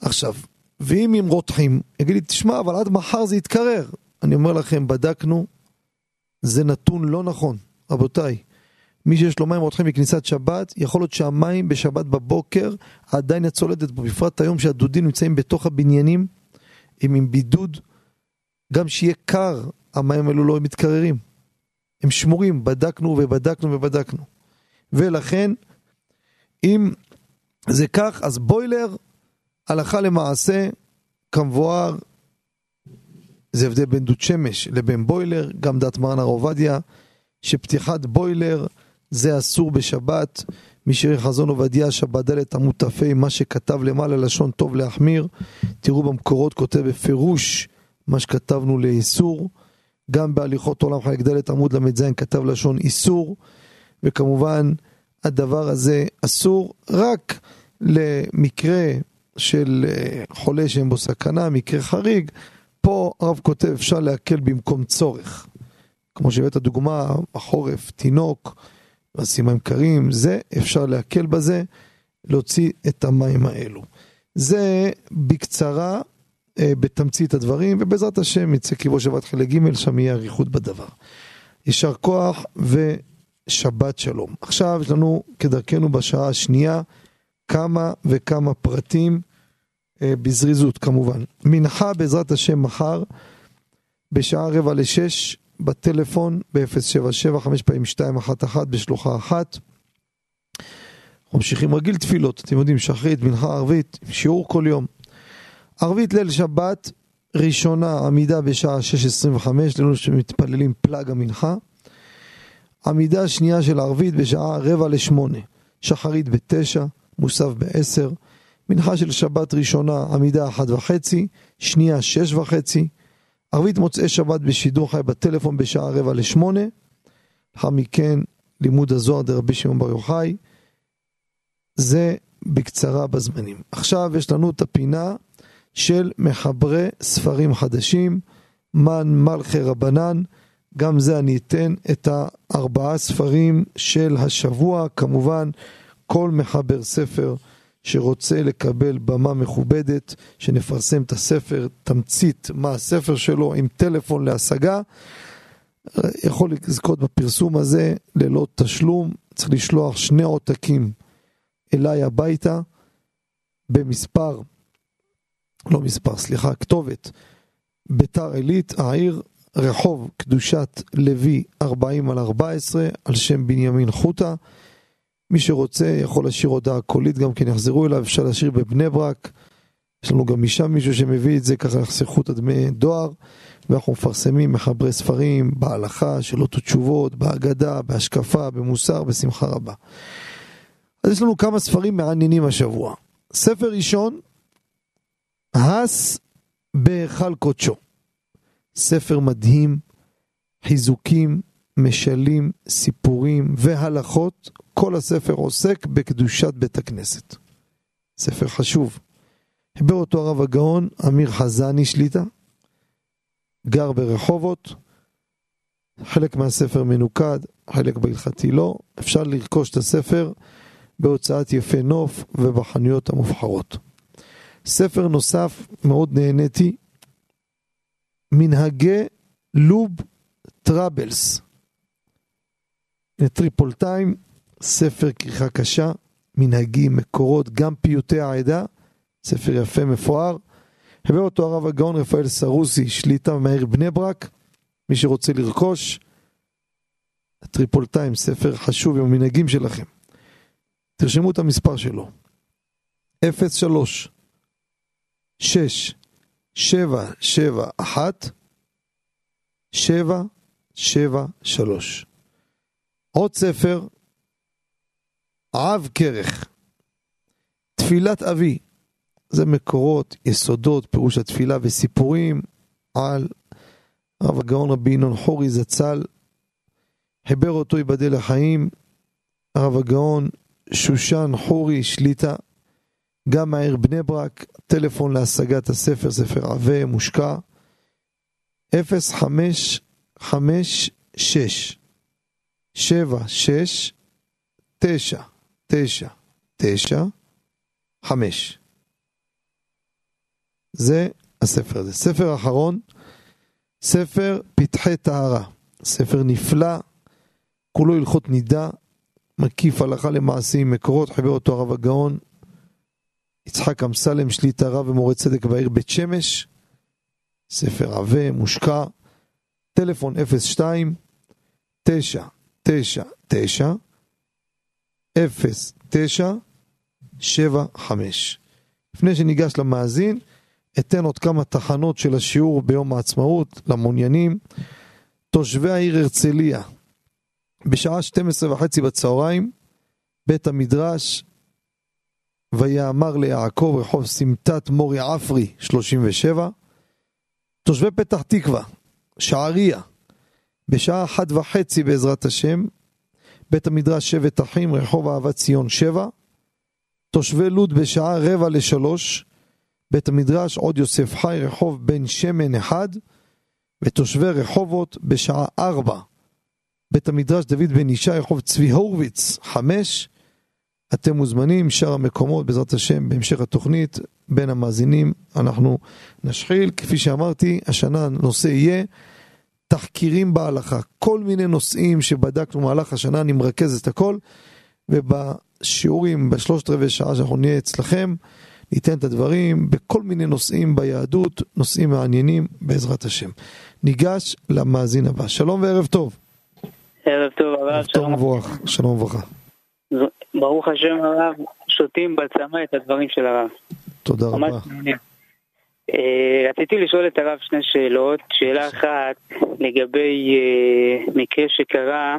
עכשיו, ואם הם רותחים, יגיד לי, תשמע, אבל עד מחר זה יתקרר. אני אומר לכם, בדקנו, זה נתון לא נכון. רבותיי, מי שיש לו מים רותחים בכניסת שבת, יכול להיות שהמים בשבת בבוקר עדיין הצולדת בו, בפרט היום שהדודים נמצאים בתוך הבניינים, הם עם בידוד, גם שיהיה קר, המים האלו לא מתקררים. הם שמורים, בדקנו ובדקנו ובדקנו. ולכן, אם זה כך, אז בוילר, הלכה למעשה, כמבואר, זה הבדל בין דוד שמש לבין בוילר, גם דת מרן הר עובדיה, שפתיחת בוילר זה אסור בשבת. מי שירי חזון עובדיה, שבת ד' עמוד ת"ה, מה שכתב למעלה לשון טוב להחמיר. תראו במקורות כותב בפירוש מה שכתבנו לאיסור. גם בהליכות עולם חלק ד' עמוד ל"ז כתב לשון איסור, וכמובן הדבר הזה אסור רק למקרה של אה, חולה שאין בו סכנה, מקרה חריג, פה הרב כותב אפשר להקל במקום צורך. כמו שהבאת דוגמה, בחורף, תינוק, מים קרים, זה אפשר להקל בזה, להוציא את המים האלו. זה בקצרה בתמצית הדברים, ובעזרת השם יצא קיבו שבת חלק ג', שם יהיה אריכות בדבר. יישר כוח ושבת שלום. עכשיו יש לנו כדרכנו בשעה השנייה כמה וכמה פרטים אה, בזריזות כמובן. מנחה בעזרת השם מחר בשעה רבע לשש בטלפון ב-077 5 פעמים 211 בשלוחה אחת. ממשיכים רגיל תפילות, אתם יודעים, שחרית, מנחה ערבית, שיעור כל יום. ערבית ליל שבת ראשונה עמידה בשעה 6.25 לאלו שמתפללים פלג המנחה. עמידה שנייה של ערבית בשעה רבע לשמונה. שחרית בתשע, מוסף בעשר. מנחה של שבת ראשונה עמידה אחת וחצי, שנייה שש וחצי. ערבית מוצאי שבת בשידור חי בטלפון בשעה רבע לשמונה. לאחר מכן לימוד הזוהר דרבי שמעון בר יוחאי. זה בקצרה בזמנים. עכשיו יש לנו את הפינה של מחברי ספרים חדשים, מן מלכי רבנן, גם זה אני אתן את הארבעה ספרים של השבוע, כמובן כל מחבר ספר שרוצה לקבל במה מכובדת, שנפרסם את הספר, תמצית מה הספר שלו עם טלפון להשגה, יכול לזכות בפרסום הזה ללא תשלום, צריך לשלוח שני עותקים אליי הביתה במספר לא מספר, סליחה, כתובת ביתר עילית, העיר רחוב קדושת לוי 40 על 14 על שם בנימין חוטה. מי שרוצה יכול להשאיר הודעה קולית, גם כן יחזרו אליו, אפשר להשאיר בבני ברק. יש לנו גם משם מישהו שמביא את זה, ככה יחסכו את הדמי דואר. ואנחנו מפרסמים מחברי ספרים בהלכה, שאלות ותשובות, בהגדה, בהשקפה, במוסר, בשמחה רבה. אז יש לנו כמה ספרים מעניינים השבוע. ספר ראשון, הס בהיכל קודשו. ספר מדהים, חיזוקים, משלים, סיפורים והלכות. כל הספר עוסק בקדושת בית הכנסת. ספר חשוב. חיבר אותו הרב הגאון אמיר חזני שליטה, גר ברחובות, חלק מהספר מנוקד, חלק בהלכתי לא, אפשר לרכוש את הספר בהוצאת יפה נוף ובחנויות המובחרות. ספר נוסף, מאוד נהניתי, מנהגי לוב טראבלס. טריפוליטאים, ספר כריכה קשה, מנהגים, מקורות, גם פיוטי העדה, ספר יפה, מפואר. הביא אותו הרב הגאון רפאל סרוסי, שליט"א מהעיר בני ברק. מי שרוצה לרכוש, טריפוליטאים, ספר חשוב עם המנהגים שלכם. תרשמו את המספר שלו. 03 6 7 7 1 7 7 3 עוד ספר, עב כרך, תפילת אבי, זה מקורות, יסודות, פירוש התפילה וסיפורים על הרב הגאון רבי ינון חורי זצ"ל, חיבר אותו ייבדל לחיים, הרב הגאון שושן חורי שליטה, גם מהעיר בני ברק, טלפון להשגת הספר, ספר עבה, מושקע, 0556 76 9 9 9 5 זה הספר הזה. ספר אחרון, ספר פתחי טהרה. ספר נפלא, כולו הלכות נידה, מקיף הלכה למעשה עם מקורות, חיבר אותו הרב הגאון, יצחק אמסלם, שליט הרב ומורה צדק בעיר בית שמש, ספר עבה, מושקע, טלפון 02 9 9 9 0 9 7 5 לפני שניגש למאזין, אתן עוד כמה תחנות של השיעור ביום העצמאות למעוניינים. תושבי העיר הרצליה, בשעה 12 וחצי בצהריים, בית המדרש, ויאמר ליעקב רחוב סמטת מורי עפרי 37. תושבי פתח תקווה, שעריה, בשעה אחת וחצי בעזרת השם, בית המדרש שבט אחים, רחוב אהבת ציון 7. תושבי לוד בשעה רבע לשלוש, בית המדרש עוד יוסף חי, רחוב בן שמן אחד, ותושבי רחובות בשעה ארבע. בית המדרש דוד בן ישי, רחוב צבי הורוביץ, חמש. אתם מוזמנים, שאר המקומות, בעזרת השם, בהמשך התוכנית, בין המאזינים, אנחנו נשחיל. כפי שאמרתי, השנה הנושא יהיה תחקירים בהלכה. כל מיני נושאים שבדקנו במהלך השנה, אני מרכז את הכל, ובשיעורים, בשלושת רבעי שעה שאנחנו נהיה אצלכם, ניתן את הדברים בכל מיני נושאים ביהדות, נושאים מעניינים בעזרת השם. ניגש למאזין הבא. שלום וערב טוב. ערב טוב ערב טוב מבורך, שלום וברכה. ברוך השם הרב, שותים בצמא את הדברים של הרב. תודה רבה. Uh, רציתי לשאול את הרב שני שאלות. שאלה אחת לגבי uh, מקרה שקרה,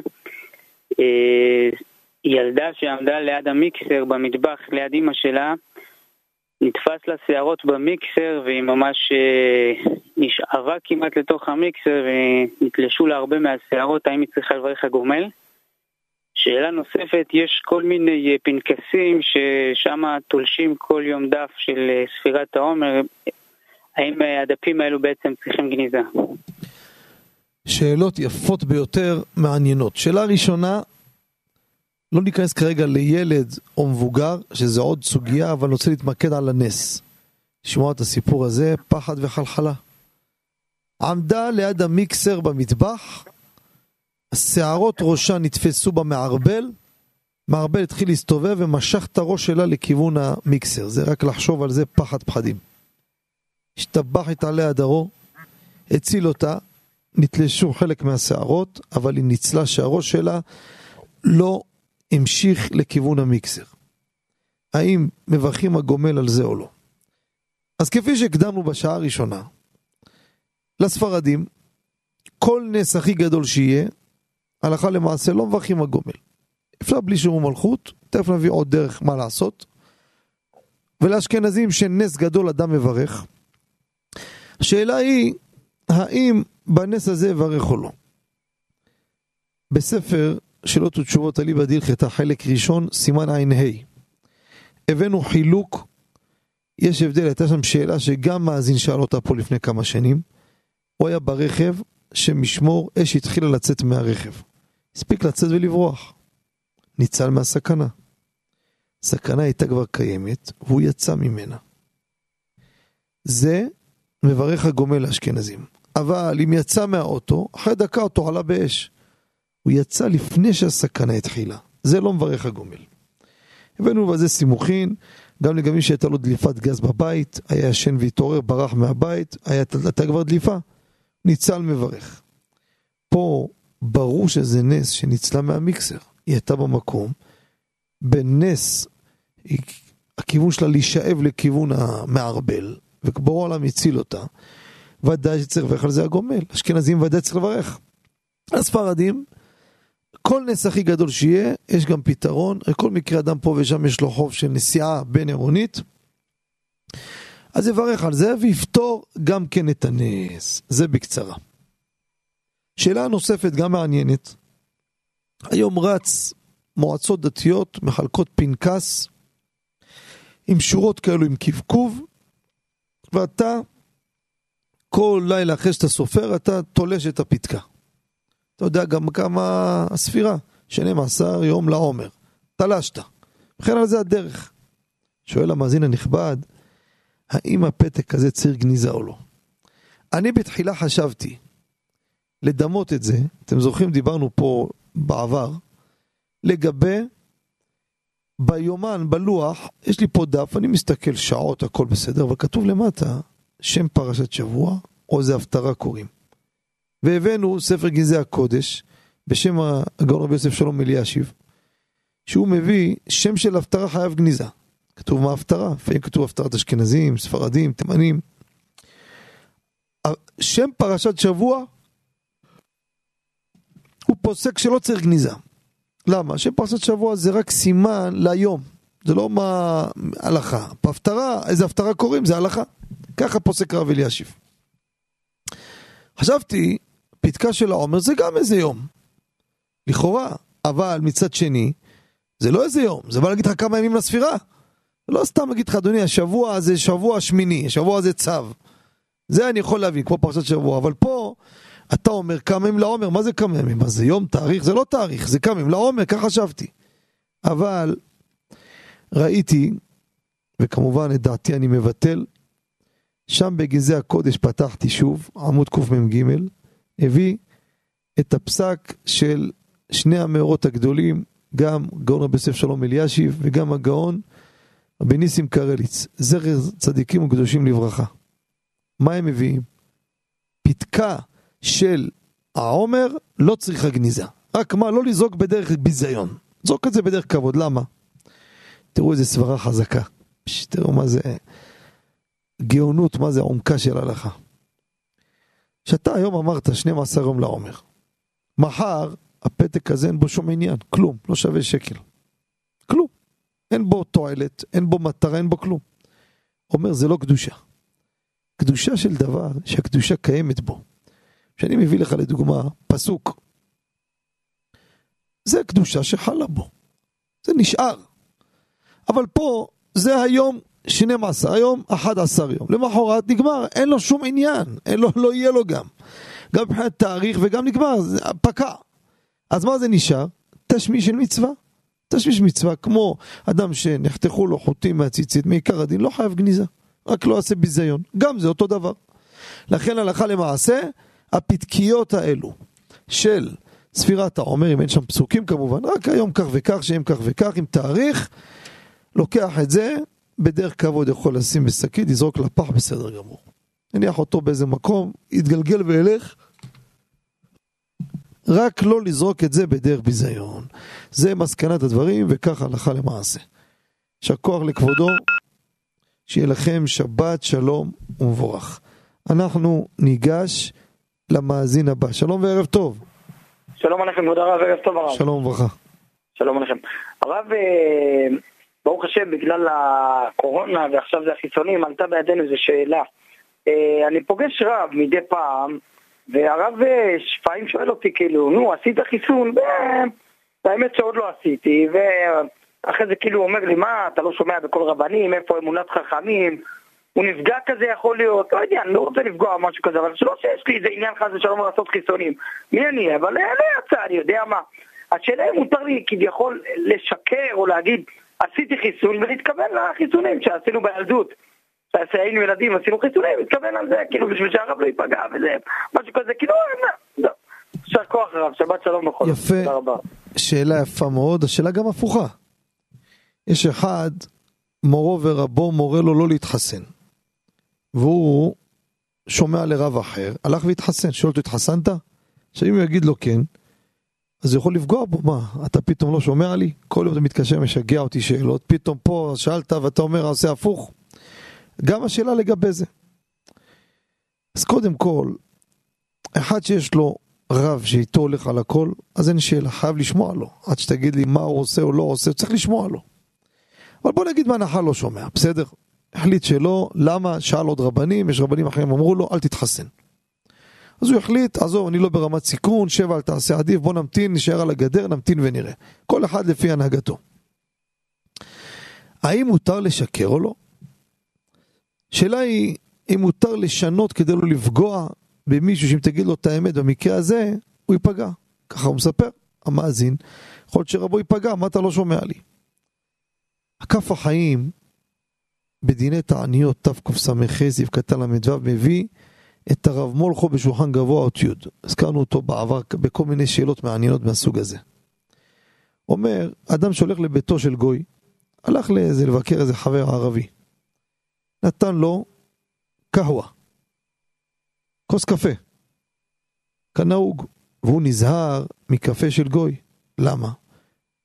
uh, ילדה שעמדה ליד המיקסר במטבח ליד אימא שלה, נתפס לה שערות במיקסר והיא ממש אה, נשאבה כמעט לתוך המיקסר ונתלשו לה הרבה מהשערות, האם היא צריכה לברך הגומל? שאלה נוספת, יש כל מיני אה, פנקסים ששם תולשים כל יום דף של אה, ספירת העומר, האם הדפים האלו בעצם צריכים גניזה? שאלות יפות ביותר, מעניינות. שאלה ראשונה, לא ניכנס כרגע לילד או מבוגר, שזה עוד סוגיה, אבל אני רוצה להתמקד על הנס. לשמוע את הסיפור הזה, פחד וחלחלה. עמדה ליד המיקסר במטבח, שערות ראשה נתפסו במערבל, מערבל התחיל להסתובב ומשך את הראש שלה לכיוון המיקסר. זה רק לחשוב על זה פחד פחדים. השתבח את עליה דרו, הציל אותה, נתלשו חלק מהשערות, אבל היא ניצלה שהראש שלה לא המשיך לכיוון המיקסר. האם מברכים הגומל על זה או לא? אז כפי שהקדמנו בשעה הראשונה, לספרדים, כל נס הכי גדול שיהיה, הלכה למעשה לא מברכים הגומל. אפשר בלי שיעור מלכות, תכף נביא עוד דרך מה לעשות. ולאשכנזים שנס גדול אדם מברך. השאלה היא, האם בנס הזה יברך או לא? בספר שאלות ותשובות אליבא דילכתא, חלק ראשון, סימן ע"ה. הבאנו חילוק, יש הבדל, הייתה שם שאלה שגם מאזין שאל אותה פה לפני כמה שנים. הוא היה ברכב שמשמור אש התחילה לצאת מהרכב. הספיק לצאת ולברוח. ניצל מהסכנה. סכנה הייתה כבר קיימת, והוא יצא ממנה. זה מברך הגומל לאשכנזים. אבל אם יצא מהאוטו, אחרי דקה אותו עלה באש. הוא יצא לפני שהסכנה התחילה. זה לא מברך הגומל. הבאנו בזה סימוכין, גם לגבי שהייתה לו דליפת גז בבית, היה ישן והתעורר, ברח מהבית, הייתה כבר דליפה, ניצל מברך. פה ברור שזה נס שניצלה מהמיקסר. היא הייתה במקום, בנס, היא, הכיוון שלה להישאב לכיוון המערבל, ובורא העולם הציל אותה. ודאי שצריך לברך על זה הגומל. אשכנזים ודאי צריך לברך. הספרדים, כל נס הכי גדול שיהיה, יש גם פתרון. כל מקרה אדם פה ושם יש לו חוב של נסיעה בין עירונית. אז יברך על זה ויפתור גם כן את הנס. זה בקצרה. שאלה נוספת גם מעניינת. היום רץ מועצות דתיות מחלקות פנקס עם שורות כאלו עם קבקוב, ואתה כל לילה אחרי שאתה סופר אתה תולש את הפתקה. אתה יודע גם כמה הספירה, 12 יום לעומר. תלשת. וכן על זה הדרך. שואל המאזין הנכבד, האם הפתק הזה ציר גניזה או לא? אני בתחילה חשבתי לדמות את זה, אתם זוכרים, דיברנו פה בעבר, לגבי ביומן, בלוח, יש לי פה דף, אני מסתכל שעות, הכל בסדר, אבל כתוב למטה שם פרשת שבוע, או איזה הפטרה קוראים. והבאנו ספר גנזי הקודש, בשם הגאון רבי יוסף שלום אלישיב, שהוא מביא שם של הפטרה חייב גניזה. כתוב מה הפטרה, לפעמים כתוב הפטרת אשכנזים, ספרדים, תימנים. שם פרשת שבוע הוא פוסק שלא צריך גניזה. למה? שם פרשת שבוע זה רק סימן להיום. זה לא מה הלכה. בהפטרה, איזה הפטרה קוראים? זה הלכה. ככה פוסק רב אלישיב. חשבתי, פתקה של העומר זה גם איזה יום. לכאורה. אבל מצד שני, זה לא איזה יום, זה בא להגיד לך כמה ימים לספירה. לא סתם להגיד לך, אדוני, השבוע זה שבוע שמיני, השבוע זה צו. זה אני יכול להבין, כמו פרשת שבוע, אבל פה אתה אומר ימים לעומר, מה זה כמה ימים? מה זה יום, תאריך? זה לא תאריך, זה ימים לעומר, כך חשבתי. אבל ראיתי, וכמובן את דעתי אני מבטל, שם בגזי הקודש פתחתי שוב, עמוד קמ"ג, הביא את הפסק של שני המאורות הגדולים, גם גאון רבי יוסף שלום אלישיב וגם הגאון רבי ניסים קרליץ, זכר צדיקים וקדושים לברכה. מה הם מביאים? פתקה של העומר לא צריכה גניזה. רק מה, לא לזרוק בדרך ביזיון. זרוק את זה בדרך כבוד, למה? תראו איזה סברה חזקה. פש, תראו מה זה גאונות, מה זה עומקה של הלכה. שאתה היום אמרת 12 יום לעומר. מחר הפתק הזה אין בו שום עניין, כלום, לא שווה שקל. כלום. אין בו תועלת, אין בו מטרה, אין בו כלום. אומר, זה לא קדושה. קדושה של דבר שהקדושה קיימת בו. שאני מביא לך לדוגמה פסוק. זה קדושה שחלה בו. זה נשאר. אבל פה זה היום 12, היום 11 יום. למחרת נגמר, אין לו שום עניין, אין לו, לא יהיה לו גם. גם מבחינת תאריך וגם נגמר, זה פקע. אז מה זה נשאר? תשמיש של מצווה. תשמיש מצווה, כמו אדם שנחתכו לו חוטים מהציצית, מעיקר הדין, לא חייב גניזה. רק לא עושה ביזיון. גם זה אותו דבר. לכן הלכה למעשה, הפתקיות האלו של ספירת העומר, אם אין שם פסוקים כמובן, רק היום כך וכך, שהם כך וכך, עם תאריך, לוקח את זה, בדרך כבוד יכול לשים בשקית, יזרוק לפח בסדר גמור. נניח אותו באיזה מקום, יתגלגל וילך, רק לא לזרוק את זה בדרך ביזיון. זה מסקנת הדברים, וכך הלכה למעשה. יישר כוח לכבודו, שיהיה לכם שבת שלום ומבורך. אנחנו ניגש למאזין הבא. שלום וערב טוב. שלום עליכם, כבוד הרב, ערב טוב הרב. שלום וברכה. שלום עליכם. הרב, אה, ברוך השם, בגלל הקורונה ועכשיו זה החיצונים, עלתה בידינו איזו שאלה. אה, אני פוגש רב מדי פעם, והרב אה, לפעמים שואל אותי, כאילו, נו, עשית חיסון? והאמת שעוד לא עשיתי, ואחרי זה כאילו הוא אומר לי, מה, אתה לא שומע בכל רבנים, איפה אמונת חכמים? הוא נפגע כזה יכול להיות, לא יודע, אני לא רוצה לפגוע משהו כזה, אבל שלא שיש לי איזה עניין חס ושלום לעשות חיסונים. מי אני? אבל לא יצא, אני יודע מה. השאלה אם מותר לי כביכול לשקר או להגיד, עשיתי חיסון ולהתכוון לחיסונים שעשינו בילדות. כשהיינו ילדים עשינו חיסונים, להתכוון על זה, כאילו בשביל שהרב לא ייפגע וזה, משהו כזה, כאילו, לא. יישר כוח רב, שבת שלום בכל יפה, שאלה יפה מאוד, השאלה גם הפוכה. יש אחד, מורו ורבו מורה לו לא להתחסן. והוא שומע לרב אחר, הלך והתחסן, שואל אותו, התחסנת? עכשיו אם הוא יגיד לו כן, אז הוא יכול לפגוע בו, מה, אתה פתאום לא שומע לי? כל יום אתה מתקשר, משגע אותי שאלות, פתאום פה שאלת ואתה אומר, עושה הפוך. גם השאלה לגבי זה. אז קודם כל, אחד שיש לו רב שאיתו הולך על הכל, אז אין שאלה, חייב לשמוע לו. עד שתגיד לי מה הוא עושה או לא עושה, צריך לשמוע לו. אבל בוא נגיד בהנחה לא שומע, בסדר? החליט שלא, למה? שאל עוד רבנים, יש רבנים אחרים אמרו לו, אל תתחסן. אז הוא החליט, עזוב, אני לא ברמת סיכון, שב אל תעשה עדיף, בוא נמתין, נשאר על הגדר, נמתין ונראה. כל אחד לפי הנהגתו. האם מותר לשקר או לא? שאלה היא, אם מותר לשנות כדי לא לפגוע במישהו שאם תגיד לו את האמת במקרה הזה, הוא ייפגע. ככה הוא מספר, המאזין. יכול להיות שרבו ייפגע, מה אתה לא שומע לי? הכף החיים בדיני תעניות תקס"ח זיו קטן ל"ו מביא את הרב מולכו בשולחן גבוה אות י'. הזכרנו אותו בעבר בכל מיני שאלות מעניינות מהסוג הזה. אומר, אדם שהולך לביתו של גוי, הלך לאיזה לבקר איזה חבר ערבי. נתן לו קהווה, כוס קפה, כנהוג, והוא נזהר מקפה של גוי. למה?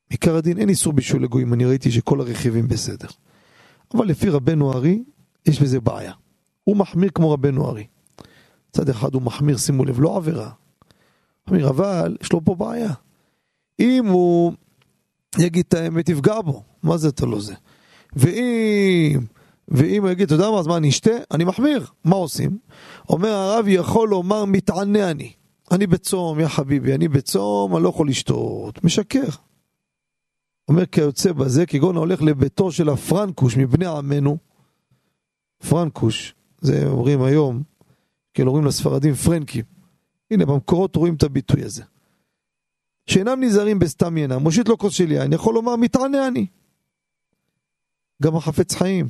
מעיקר הדין אין איסור בישול לגויים, אני ראיתי שכל הרכיבים בסדר. אבל לפי רבנו ארי, יש בזה בעיה. הוא מחמיר כמו רבנו ארי. מצד אחד הוא מחמיר, שימו לב, לא עבירה. מחמיר, אבל יש לו פה בעיה. אם הוא יגיד את האמת, יפגע בו. מה זה אתה לא זה? ואם, ואם הוא יגיד, אתה יודע מה, אז מה, אני אשתה? אני מחמיר. מה עושים? אומר הרב, יכול לומר, מתענה אני. אני בצום, יא חביבי, אני בצום, אני לא יכול לשתות. משקר. אומר כיוצא בזה, כגון ההולך לביתו של הפרנקוש מבני עמנו, פרנקוש, זה אומרים היום, כאילו אומרים לספרדים פרנקים. הנה, במקורות רואים את הביטוי הזה. שאינם נזהרים בסתם ינם, מושיט לו כוס של יין, יכול לומר מתענה אני. גם החפץ חיים,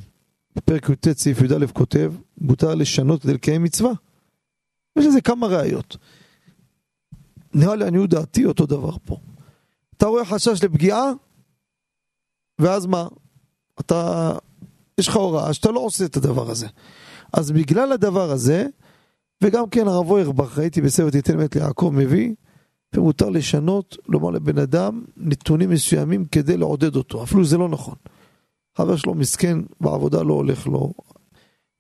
בפרק י"ט סעיף י"א כותב, מותר לשנות כדי לקיים מצווה. יש לזה כמה ראיות. נראה לעניות דעתי אותו דבר פה. אתה רואה חשש לפגיעה, ואז מה? אתה, יש לך הוראה שאתה לא עושה את הדבר הזה. אז בגלל הדבר הזה, וגם כן הרב אוירבך, ראיתי בסרט תיתן מת ליעקב מביא, ומותר לשנות, לומר לבן אדם נתונים מסוימים כדי לעודד אותו, אפילו זה לא נכון. חבר שלו מסכן, בעבודה לא הולך לו,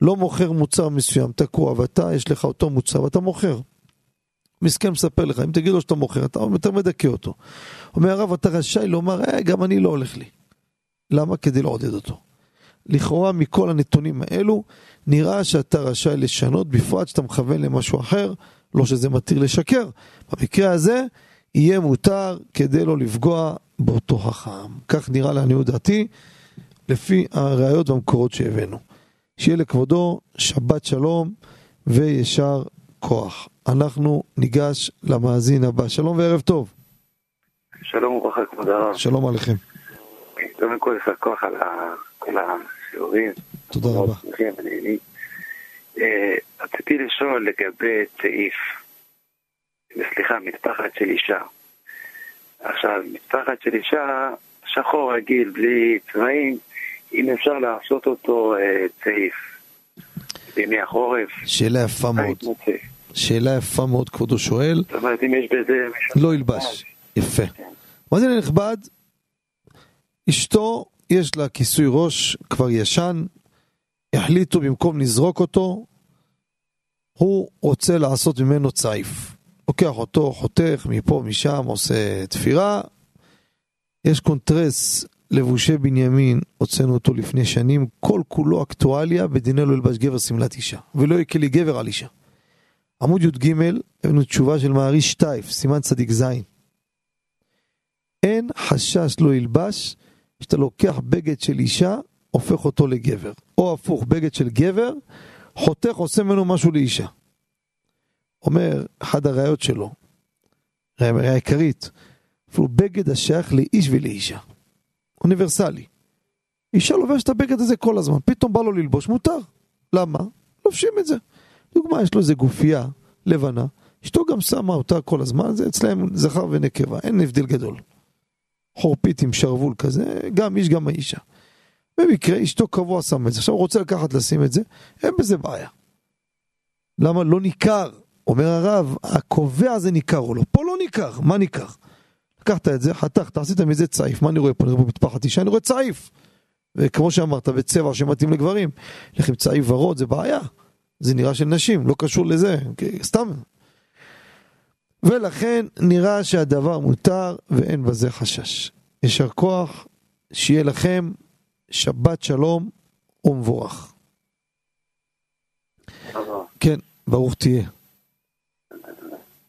לא מוכר מוצר מסוים, תקוע, ואתה, יש לך אותו מוצר ואתה מוכר. מסכן מספר לך, אם תגיד לו שאתה מוכר, אתה יותר מדכא אותו. אומר הרב, אתה רשאי לומר, אה, גם אני לא הולך לי. למה? כדי לעודד אותו. לכאורה מכל הנתונים האלו, נראה שאתה רשאי לשנות, בפרט שאתה מכוון למשהו אחר, לא שזה מתיר לשקר. במקרה הזה, יהיה מותר כדי לא לפגוע באותו חכם. כך נראה לעניות דעתי, לפי הראיות והמקורות שהבאנו. שיהיה לכבודו שבת שלום וישר כוח. אנחנו ניגש למאזין הבא. שלום וערב טוב. שלום וברכה כבוד הרב. שלום עליכם. קודם כל יישר כוח על כל השיעורים. תודה רבה. אה, רציתי לשאול לגבי צעיף, סליחה, מטפחת של אישה. עכשיו, מטפחת של אישה, שחור רגיל, בלי צבעים, אם אפשר לעשות אותו אה, צעיף. בימי החורף. שאלה יפה מאוד. שאלה יפה מאוד כבודו שואל. זאת אומרת, אם יש בזה... לא ילבש. יפה. מאזין הנכבד, אשתו יש לה כיסוי ראש כבר ישן, החליטו במקום לזרוק אותו, הוא רוצה לעשות ממנו צעיף. לוקח אותו, חותך מפה, משם, עושה תפירה. יש קונטרס לבושי בנימין, הוצאנו אותו לפני שנים, כל כולו אקטואליה, בדיני לא ילבש גבר שמלת אישה, ולא יקה לי גבר על אישה. עמוד י"ג, הבאנו תשובה של מעריש שטייף, סימן צדיק ז'. אין חשש לא ילבש, שאתה לוקח בגד של אישה, הופך אותו לגבר. או הפוך, בגד של גבר, חותך, עושה ממנו משהו לאישה. אומר אחד הראיות שלו, ראיה עיקרית, אפילו בגד השייך לאיש ולאישה. אוניברסלי. אישה לובשת את הבגד הזה כל הזמן, פתאום בא לו ללבוש, מותר. למה? לובשים את זה. דוגמה, יש לו איזה גופייה לבנה, אשתו גם שמה אותה כל הזמן, זה אצלהם זכר ונקבה, אין הבדל גדול. חורפית עם שרוול כזה, גם איש גם האישה. במקרה אשתו קבוע שם את זה, עכשיו הוא רוצה לקחת לשים את זה, אין בזה בעיה. למה לא ניכר? אומר הרב, הקובע זה ניכר או לא, פה לא ניכר, מה ניכר? לקחת את זה, חתכת, עשית מזה צעיף, מה אני רואה פה? אני רואה פה מטפחת אישה, אני רואה צעיף. וכמו שאמרת, בצבע שמתאים לגברים, לך עם צעיף ורוד זה בעיה. זה נראה של נשים, לא קשור לזה, סתם. ולכן נראה שהדבר מותר ואין בזה חשש. יישר כוח, שיהיה לכם שבת שלום ומבורך. כן, ברוך תהיה.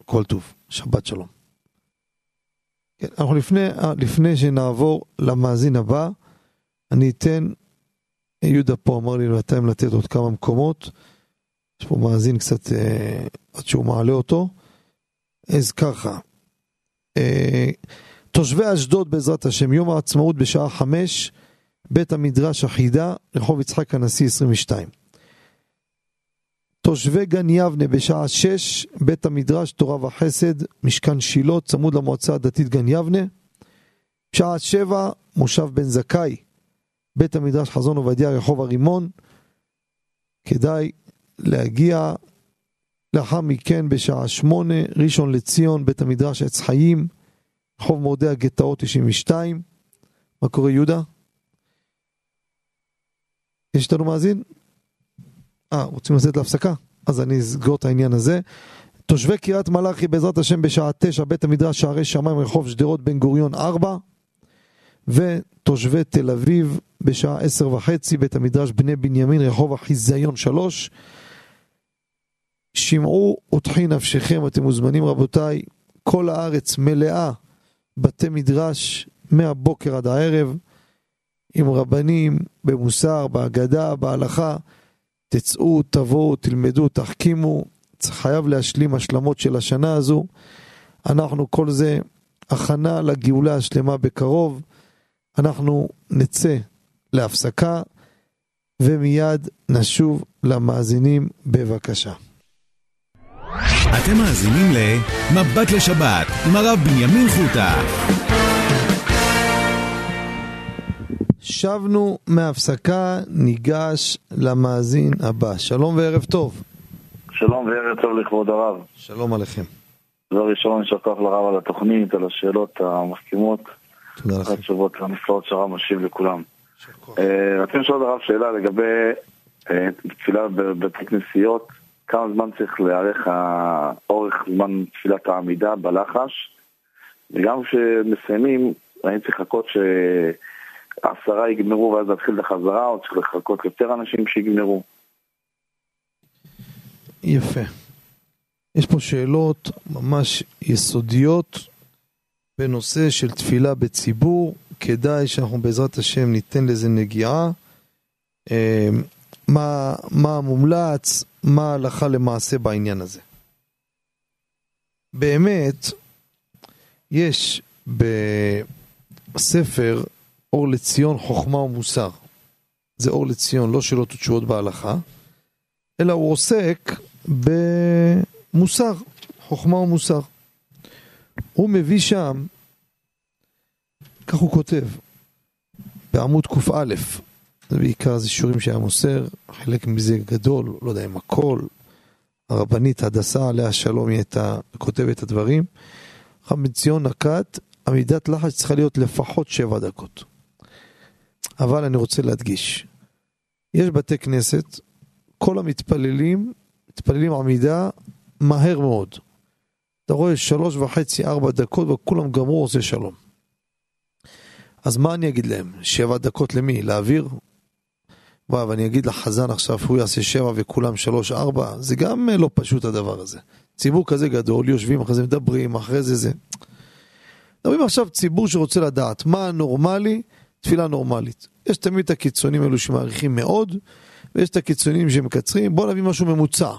כל טוב, שבת שלום. כן, אנחנו לפני, לפני שנעבור למאזין הבא, אני אתן, יהודה פה אמר לי לתת עוד כמה מקומות. יש פה מאזין קצת אה, עד שהוא מעלה אותו. אז ככה, אה, תושבי אשדוד בעזרת השם, יום העצמאות בשעה חמש, בית המדרש החידה, רחוב יצחק הנשיא 22. תושבי גן יבנה בשעה שש, בית המדרש תורה וחסד, משכן שילה, צמוד למועצה הדתית גן יבנה. בשעה שבע, מושב בן זכאי, בית המדרש חזון עובדיה, רחוב הרימון. כדאי להגיע. לאחר מכן בשעה שמונה, ראשון לציון, בית המדרש עץ חיים, רחוב מורדי הגטאות 92. מה קורה יהודה? יש איתנו מאזין? אה, רוצים לצאת להפסקה? אז אני אסגור את העניין הזה. תושבי קריית מלאכי בעזרת השם בשעה תשע, בית המדרש שערי שמיים, רחוב שדרות בן גוריון 4. ותושבי תל אביב בשעה עשר וחצי, בית המדרש בני בנימין, רחוב החיזיון 3. שמעו ותחי נפשכם, אתם מוזמנים רבותיי, כל הארץ מלאה בתי מדרש מהבוקר עד הערב, עם רבנים במוסר, בהגדה, בהלכה, תצאו, תבואו, תלמדו, תחכימו, חייב להשלים השלמות של השנה הזו. אנחנו כל זה הכנה לגאולה השלמה בקרוב. אנחנו נצא להפסקה ומיד נשוב למאזינים בבקשה. אתם מאזינים ל"מבט לשבת" עם הרב בנימין חוטה. שבנו מהפסקה, ניגש למאזין הבא. שלום וערב טוב. שלום וערב טוב לכבוד הרב. שלום עליכם. דבר ראשון, יישר כוח לרב על התוכנית, על השאלות המסכימות. תודה לכם. התשובות הנפלאות שהרב משיב לכולם. אה, רצינו לשאול את הרב שאלה לגבי אה, תפילה בבתי כנסיות, כמה זמן צריך להיערך האורך זמן תפילת העמידה בלחש, וגם כשמסיימים, האם צריך לחכות שעשרה יגמרו ואז להתחיל את החזרה, או צריך לחכות יותר אנשים שיגמרו? יפה. יש פה שאלות ממש יסודיות בנושא של תפילה בציבור. כדאי שאנחנו בעזרת השם ניתן לזה נגיעה. מה, מה המומלץ, מה ההלכה למעשה בעניין הזה. באמת, יש בספר אור לציון חוכמה ומוסר. זה אור לציון, לא שאלות ותשובות בהלכה, אלא הוא עוסק במוסר, חוכמה ומוסר. הוא מביא שם, כך הוא כותב, בעמוד קא, זה בעיקר זה שיעורים שהיה מוסר, חלק מזה גדול, לא יודע אם הכל, הרבנית הדסה עליה שלום היא הייתה כותבת את הדברים. בן ציון נקט, עמידת לחץ צריכה להיות לפחות שבע דקות. אבל אני רוצה להדגיש, יש בתי כנסת, כל המתפללים, מתפללים עמידה מהר מאוד. אתה רואה שלוש וחצי, ארבע דקות וכולם גמרו עושה שלום. אז מה אני אגיד להם? שבע דקות למי? לאוויר? וואו, ואני אגיד לחזן עכשיו, הוא יעשה שבע וכולם שלוש, ארבע, זה גם לא פשוט הדבר הזה. ציבור כזה גדול, יושבים אחרי זה מדברים, אחרי זה זה. מדברים עכשיו ציבור שרוצה לדעת מה הנורמלי, תפילה נורמלית. יש תמיד את הקיצונים האלו שמעריכים מאוד, ויש את הקיצונים שמקצרים, בואו נביא משהו ממוצע.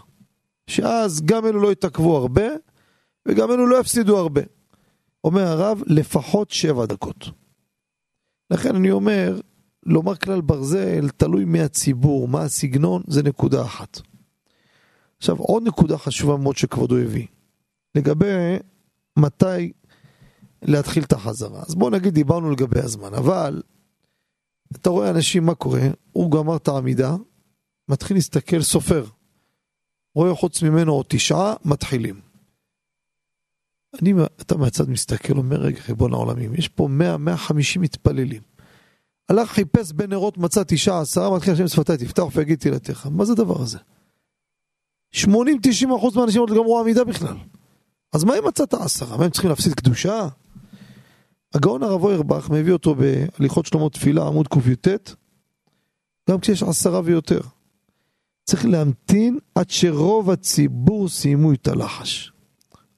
שאז גם אלו לא יתעכבו הרבה, וגם אלו לא יפסידו הרבה. אומר הרב, לפחות שבע דקות. לכן אני אומר, לומר כלל ברזל, תלוי מהציבור, מה הסגנון, זה נקודה אחת. עכשיו, עוד נקודה חשובה מאוד שכבודו הביא, לגבי מתי להתחיל את החזרה. אז בואו נגיד, דיברנו לגבי הזמן, אבל אתה רואה אנשים, מה קורה? הוא גמר את העמידה, מתחיל להסתכל, סופר. רואה חוץ ממנו עוד תשעה, מתחילים. אני, אתה מהצד מסתכל, אומר, רגע, ריבון העולמים, יש פה 100-150 מתפללים. הלך, חיפש בין נרות, מצא תשעה, עשרה, מתחיל לשם שפתיי, תפתח ויגיד תהילתך. מה זה הדבר הזה? 80-90% מהאנשים עוד לא גמרו עמידה בכלל. אז מה אם מצאת עשרה? מה הם צריכים להפסיד קדושה? הגאון הרב אוירבך מביא אותו בהליכות שלמה תפילה, עמוד קי"ט, גם כשיש עשרה ויותר. צריך להמתין עד שרוב הציבור סיימו את הלחש.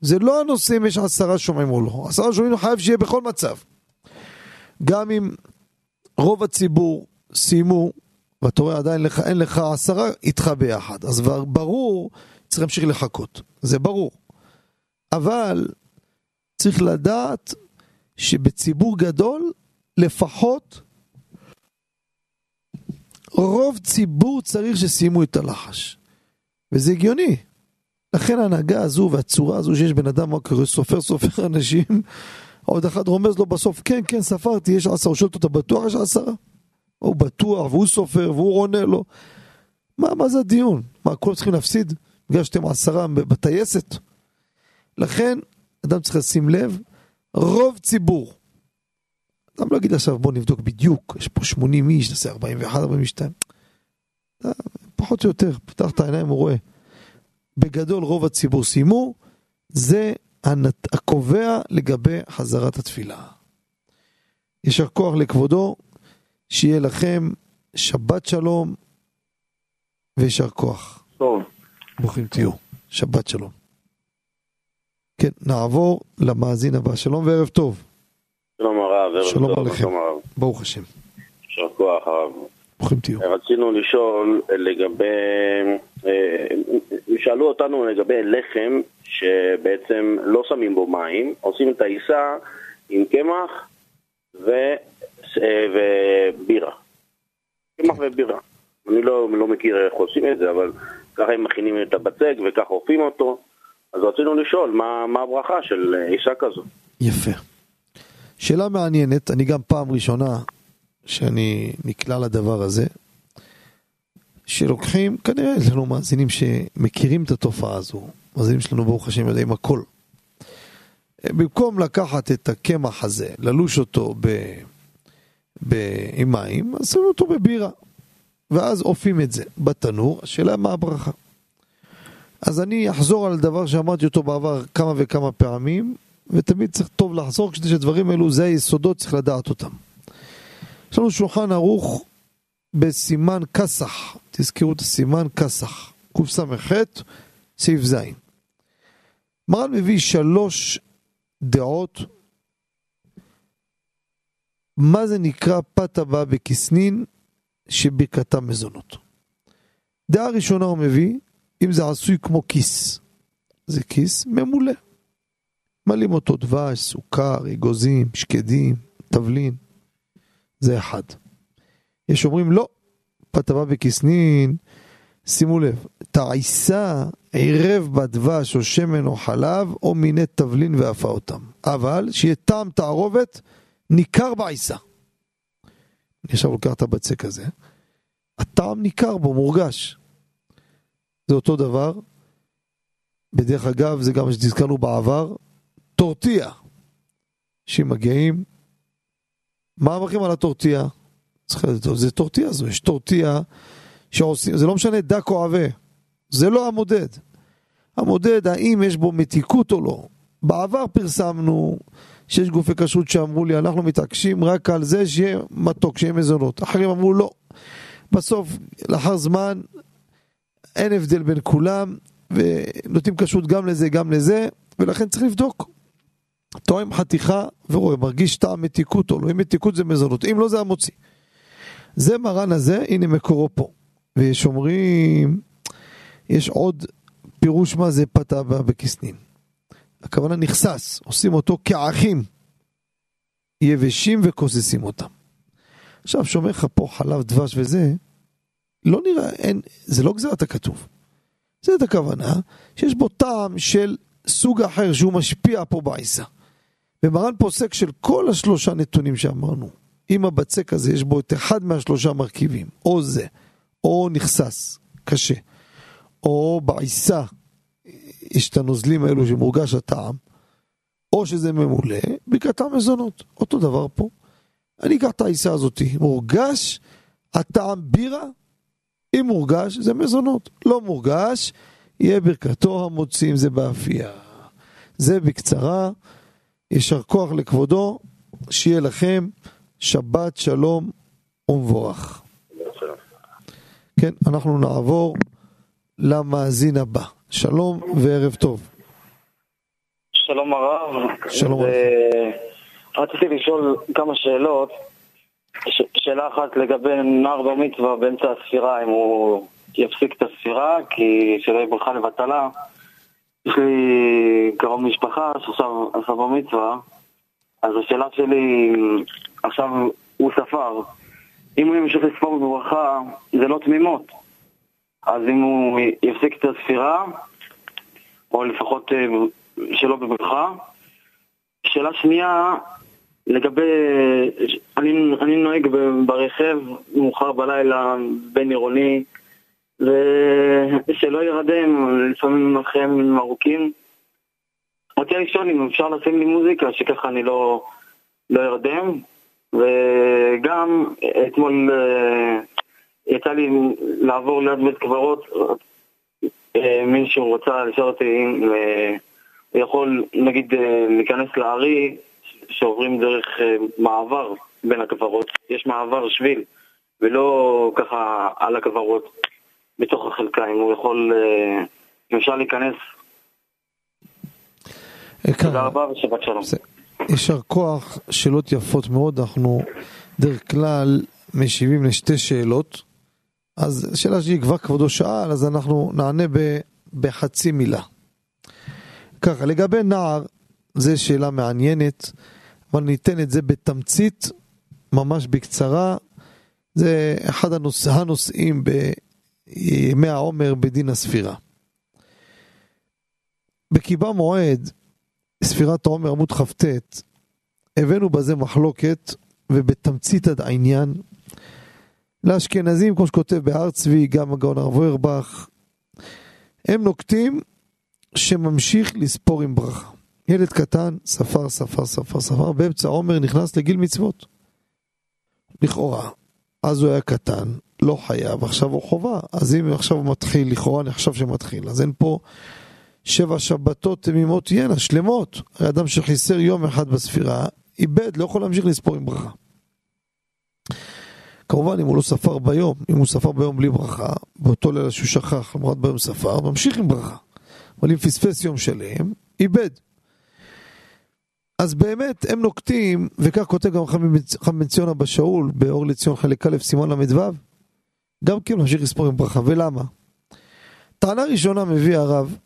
זה לא הנושא אם יש עשרה שומעים או לא. עשרה שומעים חייב שיהיה בכל מצב. גם אם רוב הציבור סיימו, ואתה רואה עדיין לך, אין לך עשרה, איתך ביחד. אז ברור, צריך להמשיך לחכות. זה ברור. אבל צריך לדעת שבציבור גדול, לפחות רוב ציבור צריך שסיימו את הלחש. וזה הגיוני. לכן ההנהגה הזו והצורה הזו שיש בן אדם, סופר סופר אנשים, עוד אחד רומז לו בסוף, כן, כן, ספרתי, יש עשרה, הוא שואל אותו, אתה בטוח יש עשרה? הוא בטוח, והוא סופר, והוא עונה לו. מה, מה זה הדיון? מה, כולם צריכים להפסיד בגלל שאתם עשרה בטייסת? לכן, אדם צריך לשים לב, רוב ציבור. אדם לא יגיד עכשיו, בוא נבדוק בדיוק, יש פה 80 איש, נעשה 41, 42. אה, פחות או יותר, פתח את העיניים, הוא רואה. בגדול רוב הציבור סיימו, זה הקובע לגבי חזרת התפילה. יישר כוח לכבודו, שיהיה לכם שבת שלום ויישר כוח. טוב. ברוכים תהיו, שבת שלום. כן, נעבור למאזין הבא. שלום וערב טוב. שלום הרב, ערב שלום טוב. עליכם. שלום הרב. ברוך השם. יישר כוח הרב. ברוכים תהיו. רצינו לשאול לגבי, אה, שאלו אותנו לגבי לחם שבעצם לא שמים בו מים, עושים את העיסה עם קמח ו, אה, ובירה. קמח ובירה. אני לא, לא מכיר איך עושים את זה, אבל ככה הם מכינים את הבצק וככה אופים אותו. אז רצינו לשאול מה, מה הברכה של עיסה כזו. יפה. שאלה מעניינת, אני גם פעם ראשונה שאני נקלע לדבר הזה, שלוקחים, כנראה יש לנו מאזינים שמכירים את התופעה הזו, מאזינים שלנו ברוך השם יודעים הכל. במקום לקחת את הקמח הזה, ללוש אותו ב, ב, עם מים, אז שמים אותו בבירה, ואז אופים את זה בתנור, השאלה מה הברכה. אז אני אחזור על דבר שאמרתי אותו בעבר כמה וכמה פעמים, ותמיד צריך טוב לחזור כדי שדברים אלו, זה היסודות, צריך לדעת אותם. יש לנו שולחן ערוך בסימן כסח, תזכרו את הסימן כסח, קס"ח, סעיף ז'. מרן מביא שלוש דעות, מה זה נקרא פת הבאה בכסנין שברכתם מזונות. דעה ראשונה הוא מביא, אם זה עשוי כמו כיס, זה כיס ממולא. מלאים אותו דבש, סוכר, אגוזים, שקדים, תבלין. זה אחד. יש אומרים לא, פת הבא בכסנין, שימו לב, תעיסה עירב בדבש או שמן או חלב או מיני תבלין ואפה אותם. אבל שיהיה טעם תערובת ניכר בעיסה. אני עכשיו לוקח את הבצק הזה, הטעם ניכר בו, מורגש. זה אותו דבר, בדרך אגב, זה גם מה שתזכרנו בעבר, טורטיה. אנשים מגיעים, מה המחים על הטורטיה? זה טורטיה זו, יש טורטיה שעושים, זה לא משנה דק או עבה, זה לא המודד. המודד, האם יש בו מתיקות או לא. בעבר פרסמנו שיש גופי כשרות שאמרו לי, אנחנו מתעקשים רק על זה שיהיה מתוק, שיהיה מזונות. אחרים אמרו לא. בסוף, לאחר זמן, אין הבדל בין כולם, ונותנים כשרות גם לזה, גם לזה, ולכן צריך לבדוק. טועם חתיכה ורואה, מרגיש טעם מתיקות או לא, אם מתיקות זה מזונות, אם לא זה המוציא. זה מרן הזה, הנה מקורו פה. ויש אומרים, יש עוד פירוש מה זה פתה בכסנין. הכוונה נכסס, עושים אותו כאחים, יבשים וכוססים אותם. עכשיו, שומע לך פה חלב דבש וזה, לא נראה, אין, זה לא גזירת הכתוב. זה את הכוונה שיש בו טעם של סוג אחר שהוא משפיע פה בעיסה. ומרן פוסק של כל השלושה נתונים שאמרנו, אם הבצק הזה יש בו את אחד מהשלושה מרכיבים, או זה, או נכסס, קשה, או בעיסה יש את הנוזלים האלו שמורגש הטעם, או שזה ממולא, ברכת המזונות. אותו דבר פה. אני אקח את העיסה הזאתי, מורגש הטעם בירה, אם מורגש זה מזונות, לא מורגש, יהיה ברכתו המוציא אם זה באפייה. זה בקצרה, יישר כוח לכבודו, שיהיה לכם שבת שלום ומבורך. כן, אנחנו נעבור למאזין הבא. שלום וערב טוב. שלום הרב. שלום הרב. רציתי לשאול כמה שאלות. ש- שאלה אחת לגבי נער בר מצווה באמצע הספירה, אם הוא יפסיק את הספירה, כי שלא יהיה ברכה לבטלה. יש לי קרוב משפחה שעכשיו עשה בר מצווה, אז השאלה שלי, עכשיו הוא ספר, אם הוא ימשיך לספור בברכה, זה לא תמימות. אז אם הוא יפסיק את הספירה, או לפחות אה, שלא בברכה. שאלה שנייה, לגבי, אני, אני נוהג ברכב מאוחר בלילה, בין עירוני, ושלא ירדם, לפעמים אחריהם ארוכים. רציתי לשאול אם אפשר לשים לי מוזיקה, שככה אני לא, לא ארדם, וגם אתמול אה, יצא לי לעבור ליד בית קברות, אה, מישהו רצה לשאול אותי אם אה, הוא יכול נגיד להיכנס לארי שעוברים דרך מעבר בין הקברות, יש מעבר שביל ולא ככה על הקברות בתוך החלקה, אם הוא יכול, אם אפשר להיכנס. תודה רבה ושבת שלום. יישר כוח, שאלות יפות מאוד, אנחנו דרך כלל משיבים לשתי שאלות. אז שאלה שהיא כבר כבודו שאל, אז אנחנו נענה ב, בחצי מילה. ככה, לגבי נער, זו שאלה מעניינת, אבל ניתן את זה בתמצית, ממש בקצרה. זה אחד הנוש... הנושאים בימי העומר בדין הספירה. בקיבה מועד, ספירת העומר עמוד כ"ט, הבאנו בזה מחלוקת, ובתמצית העניין, לאשכנזים, כמו שכותב בהר צבי, גם הגאון הרב אוירבך, הם נוקטים שממשיך לספור עם ברכה. ילד קטן, ספר, ספר, ספר, ספר, באמצע העומר נכנס לגיל מצוות. לכאורה. אז הוא היה קטן, לא חייב, עכשיו הוא חובה. אז אם עכשיו הוא מתחיל, לכאורה נחשב שמתחיל. אז אין פה שבע שבתות תמימות תהיינה, שלמות. האדם שחיסר יום אחד בספירה, איבד, לא יכול להמשיך לספור עם ברכה. כמובן, אם הוא לא ספר ביום, אם הוא ספר ביום בלי ברכה, באותו לילה שהוא שכח, למרות ביום ספר, ממשיך עם ברכה. אבל אם פספס יום שלם, איבד. אז באמת הם נוקטים, וכך כותב גם חם בן ציון אבא שאול באור לציון חלק א' סימן ל"ו, גם כן ממשיך לספור עם ברכה. ולמה? טענה ראשונה מביא הרב,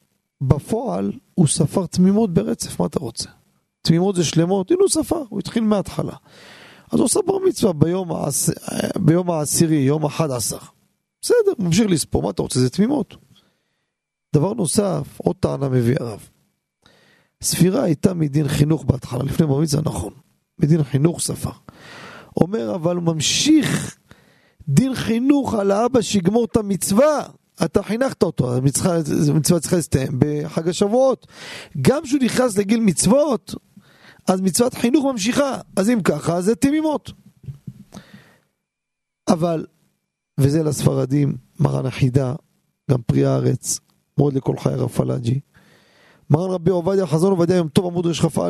בפועל הוא ספר תמימות ברצף, מה אתה רוצה? תמימות זה שלמות, הנה הוא ספר, הוא התחיל מההתחלה. אז הוא עושה בר מצווה ביום, העש... ביום העשירי, יום אחד עשר. בסדר, ממשיך לספור, מה אתה רוצה? זה תמימות. דבר נוסף, עוד טענה מביא הרב. ספירה הייתה מדין חינוך בהתחלה, לפני בר מצווה, נכון. מדין חינוך ספר. אומר, אבל ממשיך דין חינוך על האבא שיגמור את המצווה. אתה חינכת אותו, המצווה צריכה להסתיים בחג השבועות. גם כשהוא נכנס לגיל מצוות, אז מצוות חינוך ממשיכה. אז אם ככה, זה תמימות. אבל, וזה לספרדים, מרן החידה, גם פרי הארץ, מאוד לכל חי הרב פלאג'י. מרן רבי עובדיה חזון עובדיה יום טוב עמוד רכ"א,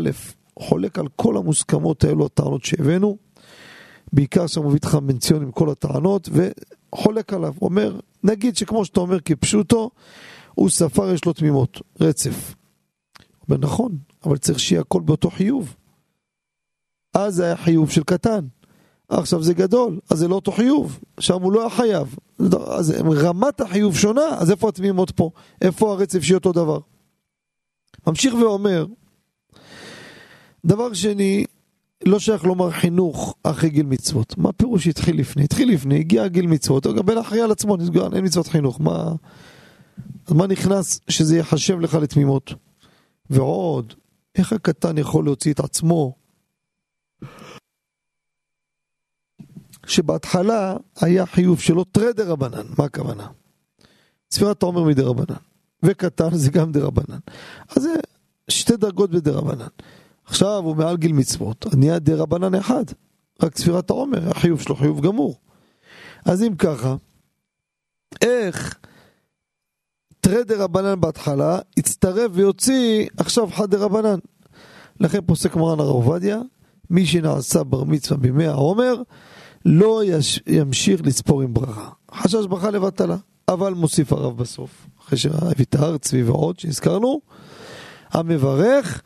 חולק על כל המוסכמות האלו, הטענות שהבאנו, בעיקר שם מביא איתך מנציון עם כל הטענות, וחולק עליו, אומר, נגיד שכמו שאתה אומר כפשוטו, הוא ספר יש לו תמימות, רצף. אומר נכון, אבל צריך שיהיה הכל באותו חיוב. אז זה היה חיוב של קטן. עכשיו זה גדול, אז זה לא אותו חיוב, שם הוא לא היה חייב. אז רמת החיוב שונה, אז איפה התמימות פה? איפה הרצף שיהיה אותו דבר? ממשיך ואומר, דבר שני, לא שייך לומר חינוך אחרי גיל מצוות. מה פירוש התחיל לפני? התחיל לפני, הגיע גיל מצוות, גם בן אחראי על עצמו, נסגר, אין מצוות חינוך. מה, מה נכנס שזה ייחשב לך לתמימות? ועוד, איך הקטן יכול להוציא את עצמו שבהתחלה היה חיוב שלו תרי דה רבנן, מה הכוונה? ספירת העומר מדרבנן, וקטן זה גם דרבנן. אז זה שתי דרגות בדרבנן. עכשיו הוא מעל גיל מצוות, נהיה דרבנן אחד, רק ספירת העומר, החיוב שלו חיוב גמור. אז אם ככה, איך תרי דרבנן בהתחלה, יצטרף ויוציא עכשיו חד דרבנן. לכן פוסק מרן הרב עובדיה, מי שנעשה בר מצווה בימי העומר, לא יש, ימשיך לספור עם ברכה. חשש ברכה לבטלה. אבל מוסיף הרב בסוף, אחרי שהביא את צבי ועוד שהזכרנו, המברך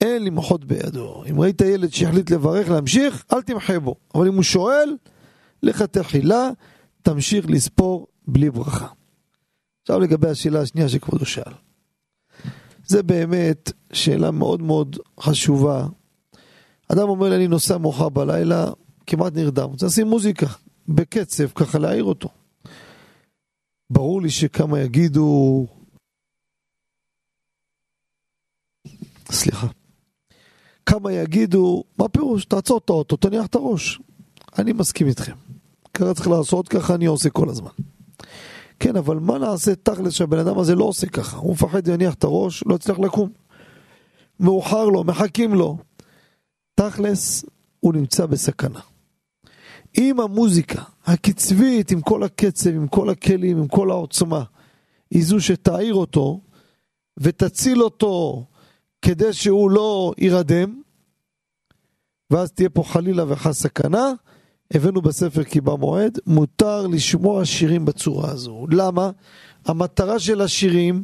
אין למחות בידו. אם ראית ילד שהחליט לברך להמשיך, אל תמחה בו. אבל אם הוא שואל, לך תחילה, תמשיך לספור בלי ברכה. עכשיו לגבי השאלה השנייה שכבודו שאל. זה באמת שאלה מאוד מאוד חשובה. אדם אומר לי, אני נוסע מאוחר בלילה, כמעט נרדם, רוצה לשים מוזיקה, בקצב, ככה להעיר אותו. ברור לי שכמה יגידו... סליחה. כמה יגידו, מה פירוש? תעצור את האוטו, תניח את הראש. אני מסכים איתכם. ככה צריך לעשות, ככה אני עושה כל הזמן. כן, אבל מה נעשה תכלס שהבן אדם הזה לא עושה ככה? הוא מפחד להניח את הראש, לא יצליח לקום. מאוחר לו, מחכים לו. תכלס, הוא נמצא בסכנה. אם המוזיקה הקצבית, עם כל הקצב, עם כל הכלים, עם כל העוצמה, היא זו שתעיר אותו ותציל אותו כדי שהוא לא יירדם, ואז תהיה פה חלילה וחס סכנה, הבאנו בספר כי במועד, מותר לשמוע שירים בצורה הזו. למה? המטרה של השירים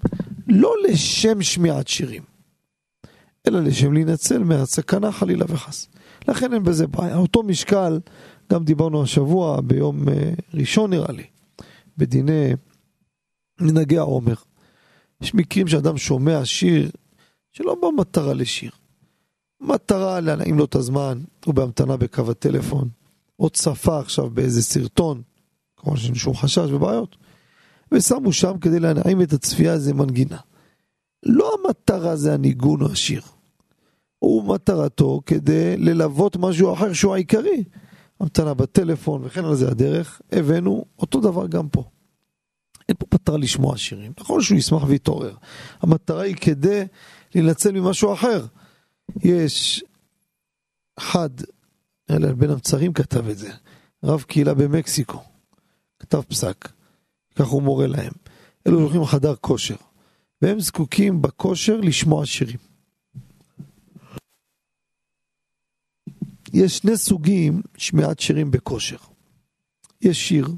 לא לשם שמיעת שירים, אלא לשם להינצל מהסכנה חלילה וחס. לכן אין בזה בעיה. אותו משקל גם דיברנו השבוע, ביום אה, ראשון נראה לי, בדיני מנהגי העומר. יש מקרים שאדם שומע שיר שלא במטרה לשיר. מטרה להנעים לו את הזמן, הוא בהמתנה בקו הטלפון, או צפה עכשיו באיזה סרטון, כמובן שאין שום חשש ובעיות, ושמו שם כדי להנעים את הצפייה איזה מנגינה. לא המטרה זה הניגון או השיר. הוא מטרתו כדי ללוות משהו אחר שהוא העיקרי. המתנה בטלפון וכן על זה הדרך, הבאנו אותו דבר גם פה. אין פה מטרה לשמוע שירים, נכון שהוא ישמח ויתעורר. המטרה היא כדי להינצל ממשהו אחר. יש אחד, אלה בין המצרים כתב את זה, רב קהילה במקסיקו, כתב פסק, כך הוא מורה להם. אלו הולכים לחדר כושר, והם זקוקים בכושר לשמוע שירים. יש שני סוגים שמיעת שירים בכושר. יש שיר,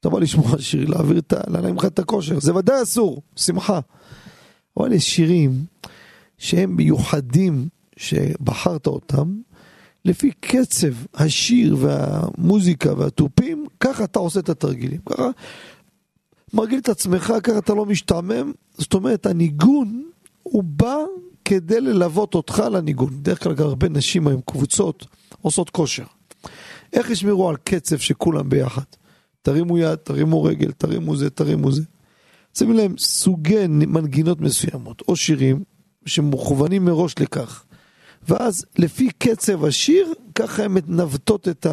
אתה בא לשמוע שיר, להעביר את ה... להנעים לך את הכושר, זה ודאי אסור, שמחה. אבל יש שירים שהם מיוחדים, שבחרת אותם, לפי קצב השיר והמוזיקה והתופים, ככה אתה עושה את התרגילים. ככה מרגיל את עצמך, ככה אתה לא משתעמם. זאת אומרת, הניגון הוא בא כדי ללוות אותך לניגון. בדרך כלל גם הרבה נשים היום, קבוצות, עושות כושר. איך ישמרו על קצב שכולם ביחד? תרימו יד, תרימו רגל, תרימו זה, תרימו זה. שמים להם סוגי מנגינות מסוימות, או שירים שמוכוונים מראש לכך. ואז לפי קצב השיר, ככה הן מנווטות את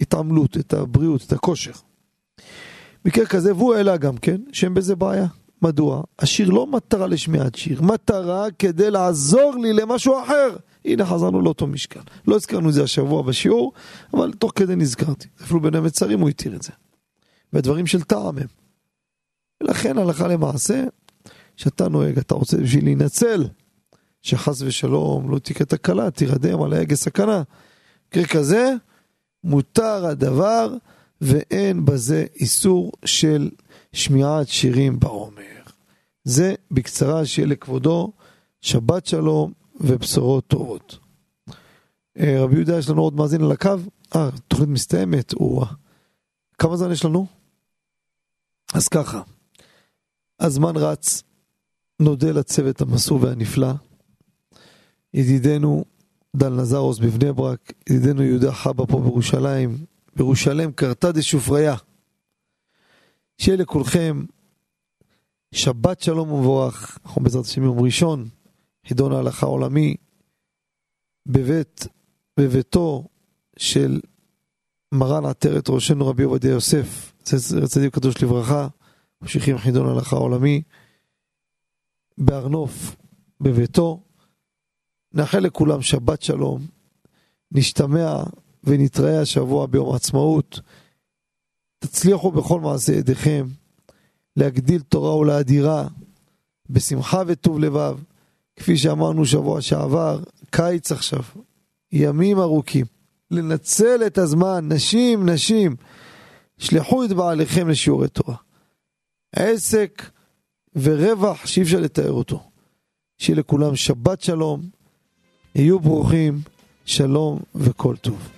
ההתעמלות, את הבריאות, את הכושר. מקרה כזה, והוא העלה גם כן, שאין בזה בעיה. מדוע? השיר לא מטרה לשמיעת שיר, מטרה כדי לעזור לי למשהו אחר. הנה חזרנו לאותו משקל. לא הזכרנו את זה השבוע בשיעור, אבל תוך כדי נזכרתי. אפילו בין המצרים הוא התיר את זה. ודברים של טעם הם. ולכן הלכה למעשה, כשאתה נוהג, אתה רוצה בשביל להינצל, שחס ושלום לא תקרה תקלה, תירדם על ההגה סכנה. מקרה כזה, מותר הדבר ואין בזה איסור של שמיעת שירים בעומר. זה בקצרה שיהיה לכבודו שבת שלום ובשורות טובות. אה, רבי יהודה, יש לנו עוד מאזין על הקו? אה, תוכנית מסתיימת, או... כמה זמן יש לנו? אז ככה, הזמן רץ, נודה לצוות המסור והנפלא, ידידנו דל נזרוס בבני ברק, ידידנו יהודה חבא פה בירושלים, בירושלים קרתה דשופריה. שיהיה לכולכם שבת שלום ומבורך, אנחנו בעזרת השם יום ראשון, חידון ההלכה העולמי, בבית, בביתו של מרן עטרת ראשנו רבי עובדיה יוסף, צדיק קדוש לברכה, ממשיכים חידון ההלכה העולמי, בהר נוף, בביתו. נאחל לכולם שבת שלום, נשתמע ונתראה השבוע ביום העצמאות. תצליחו בכל מעשה ידיכם להגדיל תורה ולאדירה בשמחה וטוב לבב. כפי שאמרנו שבוע שעבר, קיץ עכשיו, ימים ארוכים. לנצל את הזמן, נשים, נשים, שלחו את בעליכם לשיעורי תורה. עסק ורווח שאי אפשר לתאר אותו. שיהיה לכולם שבת שלום, היו ברוכים, שלום וכל טוב.